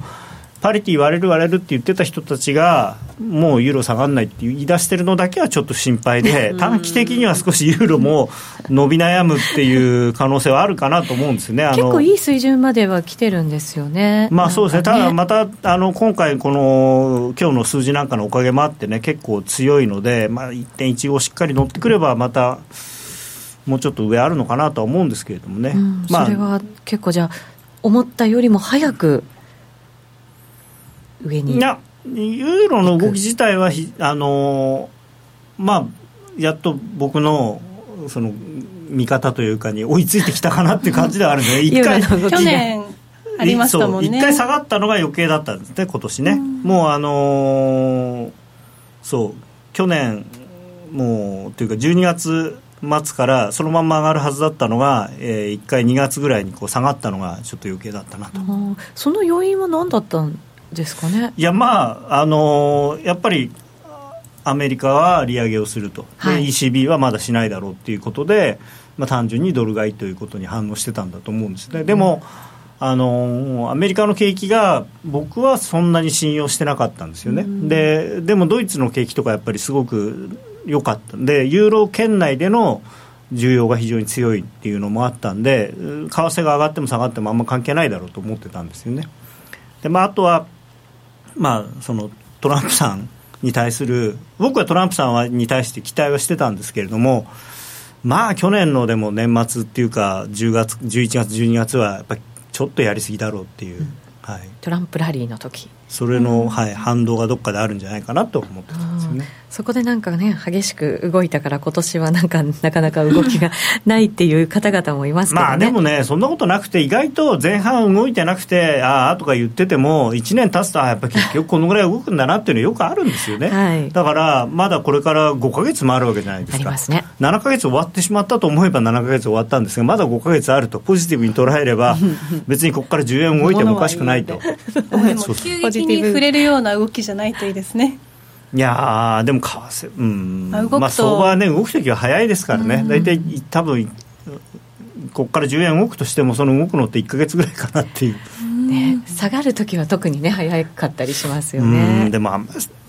Speaker 7: パリティ割れる割れるって言ってた人たちがもうユーロ下がらないって言い出してるのだけはちょっと心配で短期的には少しユーロも伸び悩むっていう可能性はあるかなと思うんですね。
Speaker 1: 結構いい水準までは来てるんですよね。
Speaker 7: まあそうですね、ね、ただまたあの今回この今日の数字なんかのおかげもあってね結構強いので、まあ、1.15しっかり乗ってくればまたもうちょっと上あるのかなとは思うんですけれどもね、うん、
Speaker 1: まあ、それは結構じゃあ思ったよりも早く上に。
Speaker 7: いやユーロの動き自体はあのまあやっと僕のその見方というかに追いついてきたかなっていう感じではあるんで
Speaker 2: 一回去年ありましたもんね。
Speaker 7: 一回下がったのが余計だったんですね今年ね、うもうあのー、そう去年もうというか12月末からそのまま上がるはずだったのが、えー、1回2月ぐらいにこう下がったのがちょっと余計だったなと。
Speaker 1: その要因は何だったんですかね。
Speaker 7: いやまああのー、やっぱりアメリカは利上げをすると、はい、ECB はまだしないだろうっていうことで、まあ、単純にドル買いということに反応してたんだと思うんですね。でも、うん、あのアメリカの景気が僕はそんなに信用してなかったんですよね、うん、ででもドイツの景気とかやっぱりすごく良かった。んでユーロ圏内での需要が非常に強いっていうのもあったんで為替が上がっても下がってもあんま関係ないだろうと思ってたんですよね。で、まあ、あとはまあ、そのトランプさんに対する僕はトランプさんはに対して期待はしてたんですけれどもまあ去年のでも年末っていうか10月11月12月はやっぱりちょっとやりすぎだろうっていう、うん、
Speaker 1: はい、トランプラリーの時。
Speaker 7: それの、はい、反動がどっかであるんじゃないかなと思ってたんですよね。
Speaker 1: そこでなんかね激しく動いたから今年はなんかなかなか動きがないっていう方々もいますけど、ね、
Speaker 7: まあでもねそんなことなくて意外と前半動いてなくてああとか言ってても1年経つとやっぱ結局このぐらい動くんだなっていうのよくあるんですよね、はい、だからまだこれから5か月もあるわけじゃないですか。あり
Speaker 1: ますね。
Speaker 7: 7か月終わってしまったと思えば7か月終わったんですがまだ5か月あるとポジティブに捉えれば 別にここから10円動いてもおかしくないと。
Speaker 2: 急激に触れるような動きじゃないといいですね
Speaker 7: いやでも為替うん。まあ相場はね動く時は早いですからね。大体、うん、多分ここから10円動くとしてもその動くのって1か月ぐらいかなっていう。
Speaker 1: ね、下がる時は特にね早かったりしますよね。
Speaker 7: でも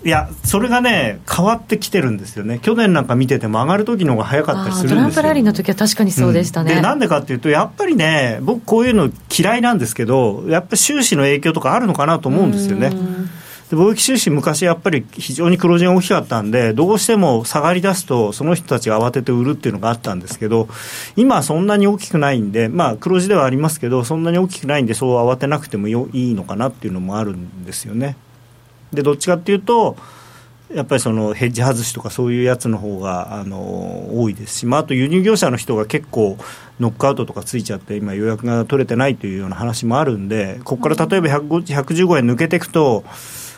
Speaker 7: いやそれがね変わってきてるんですよね。去年なんか見てても上がる時の方が早かったりするんですよ。トラン
Speaker 1: プラリーの時は確かにそうでしたね、
Speaker 7: うん、でなんでかっていうとやっぱりね僕こういうの嫌いなんですけどやっぱり収支の影響とかあるのかなと思うんですよね。で貿易収支昔やっぱり非常に黒字が大きかったんでどうしても下がり出すとその人たちが慌てて売るっていうのがあったんですけど今はそんなに大きくないんでまあ黒字ではありますけどそんなに大きくないんでそう慌てなくてもよいいのかなっていうのもあるんですよね。でどっちかっていうとやっぱりそのヘッジ外しとかそういうやつの方があの多いですし、まあ、あと輸入業者の人が結構ノックアウトとかついちゃって今予約が取れてないというような話もあるんでここから例えば115円抜けていくと、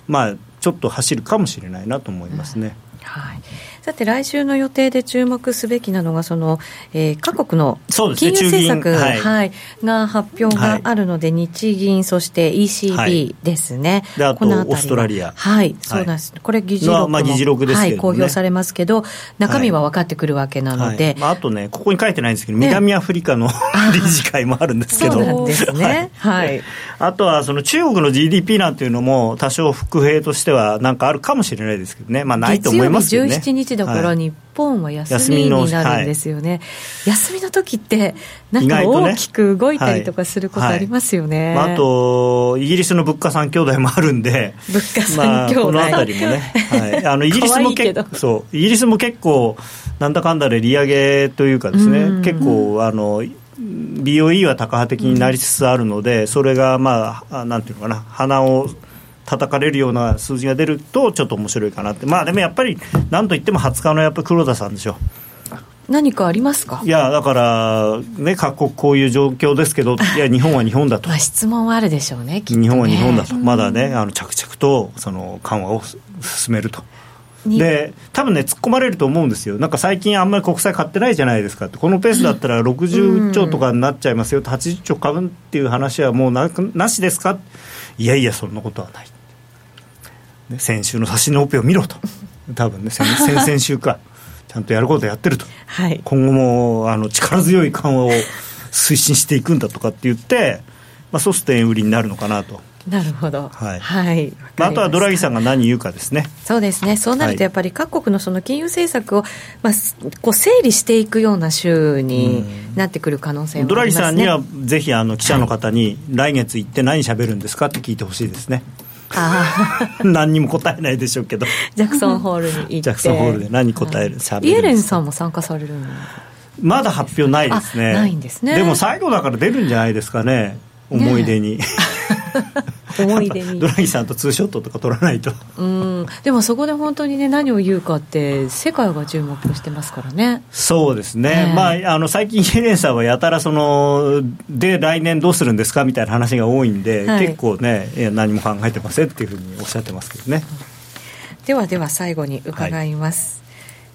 Speaker 7: まあ、ちょっと走るかもしれないなと思いますね。
Speaker 1: はいさて来週の予定で注目すべきなのがその、えー、各国の金融政策、ねはい、はい、が発表があるので、はい、日銀そして ECB ですね、
Speaker 7: はい、あとオーストラリア。
Speaker 1: はいそうなんです、これ議事録
Speaker 7: まあ、議事録です、ね、
Speaker 1: はい、公表されますけど中身は分かってくるわけなので、
Speaker 7: まあ、あとねここに書いてないんですけど、ね、南アフリカの 理事会もあるんですけど。
Speaker 1: そうなんですね。はい、
Speaker 7: あとはその中国の GDP なんていうのも多少伏兵としてはなんかあるかもしれないですけどね。まあないと思いますけどね
Speaker 1: 日17日だから日本は休みになるんですよね、休みの時ってなんか大きく動いたりとかすることありますよね、
Speaker 7: まあ、あとイギリスの物価3兄弟もあるんで。
Speaker 1: 物価3兄弟、まあ、
Speaker 7: この辺りもね、はい、あの イギリスも結構そう。イギリスも結構なんだかんだで利上げというかですね、結構あの BOE はタカ派的になりつつあるので、それがまあなんていうのかな。鼻を叩かれるような数字が出るとちょっと面白いかなって。まあでもやっぱりなんといっても20日のやっぱ黒田さんでしょ。
Speaker 1: 何かありますか？
Speaker 7: いやだからね各国こういう状況ですけどいや日本は日本だと、
Speaker 1: まあ、質問はあるでしょうね、ね、
Speaker 7: 日本は日本だと。まだねあの着々とその緩和を進めるとで多分ね突っ込まれると思うんですよ。なんか最近あんまり国債買ってないじゃないですかって。このペースだったら 60兆とかになっちゃいますよ、うん、80兆買うっていう話はもうななしですか？いやいやそんなことはない。ね、先週の差しのオペを見ろと。多分ね 先々週か。ちゃんとやることやってると、
Speaker 1: はい、
Speaker 7: 今後もあの力強い緩和を推進していくんだとかって言って、まあ、そうすると円売りになるのかなと。
Speaker 1: なるほど、
Speaker 7: はい。
Speaker 1: はい。
Speaker 7: まあ、あとはドラギさんが何言うかですね。
Speaker 1: そうですね、そうなるとやっぱり各国のその金融政策を、まあ、こう整理していくような週になってくる可能性、ね、
Speaker 7: ドラギさんにはぜひあの記者の方に、来月行って何しゃべるんですかって聞いてほしいですね。何にも答えないでしょうけど。
Speaker 1: ジャクソンホールに行って。
Speaker 7: ジャクソンホールで何答える、
Speaker 1: はい、イエレンさんも参加されるの
Speaker 7: まだ発表ないですね。
Speaker 1: ないんですね。
Speaker 7: でも最後だから出るんじゃないですかね。思い出に、ね
Speaker 1: 思い出に。
Speaker 7: ドラギさんとツーショットとか撮らないと。
Speaker 1: うん。でもそこで本当にね何を言うかって世界が注目してますからね。
Speaker 7: そうですね、まあ、あの最近ヘレンさんはやたらそので来年どうするんですかみたいな話が多いんで、はい、結構ね何も考えてませんっていうふうにおっしゃってますけどね。
Speaker 1: ではでは最後に伺います、はい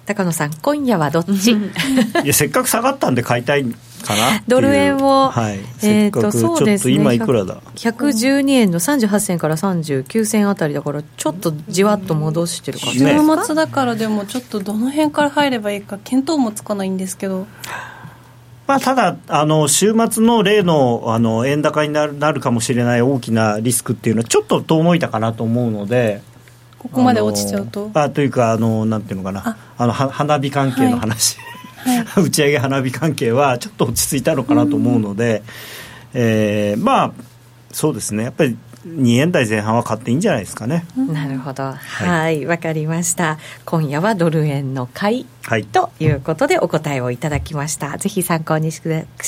Speaker 1: 高野さん今夜はどっち？い
Speaker 7: やせっかく下がったんで買いたいかな？
Speaker 1: ドル円を、
Speaker 7: はい、えー、とそうですね。今いくらだ
Speaker 1: ？112円の38銭から39銭あたりだからちょっとじわっと戻してる感じ
Speaker 2: 週末だからでもちょっとどの辺から入ればいいか見当もつかないんですけど。
Speaker 7: まあ、ただあの、週末の例のあの円高になるなるかもしれない大きなリスクっていうのは、ちょっと遠のいたかなと思うので、
Speaker 2: ここまで落ちちゃうと？
Speaker 7: あというかあのなんていうのかな？あ。の花火関係の話、はい。はい、打ち上げ花火関係はちょっと落ち着いたのかなと思うので、うん、えー、まあそうですねやっぱり2円台前半は買っていいんじゃないですかね。
Speaker 1: なるほど。はいわ、かりました。今夜はドル円の買い、はい、ということでお答えをいただきました。ぜひ参考にし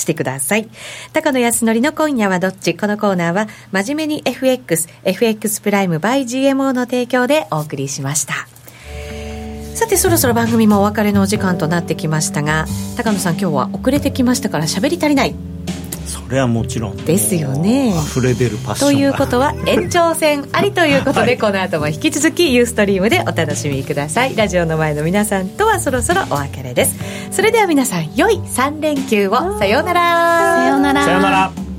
Speaker 1: てください。高野康則の今夜はどっち？このコーナーは真面目に FX、FX プライム by GMO の提供でお送りしました。さてそろそろ番組もお別れのお時間となってきましたが高野さん今日は遅れてきましたから喋り足りない。
Speaker 7: それはもちろん。
Speaker 1: ですよね。
Speaker 7: 溢れ出るパッション
Speaker 1: ということは延長戦ありということで、はい、この後も引き続きユーストリームでお楽しみください。ラジオの前の皆さんとはそろそろお別れです。それでは皆さん良い3連休を。さようなら。
Speaker 2: さようなら。
Speaker 7: さようなら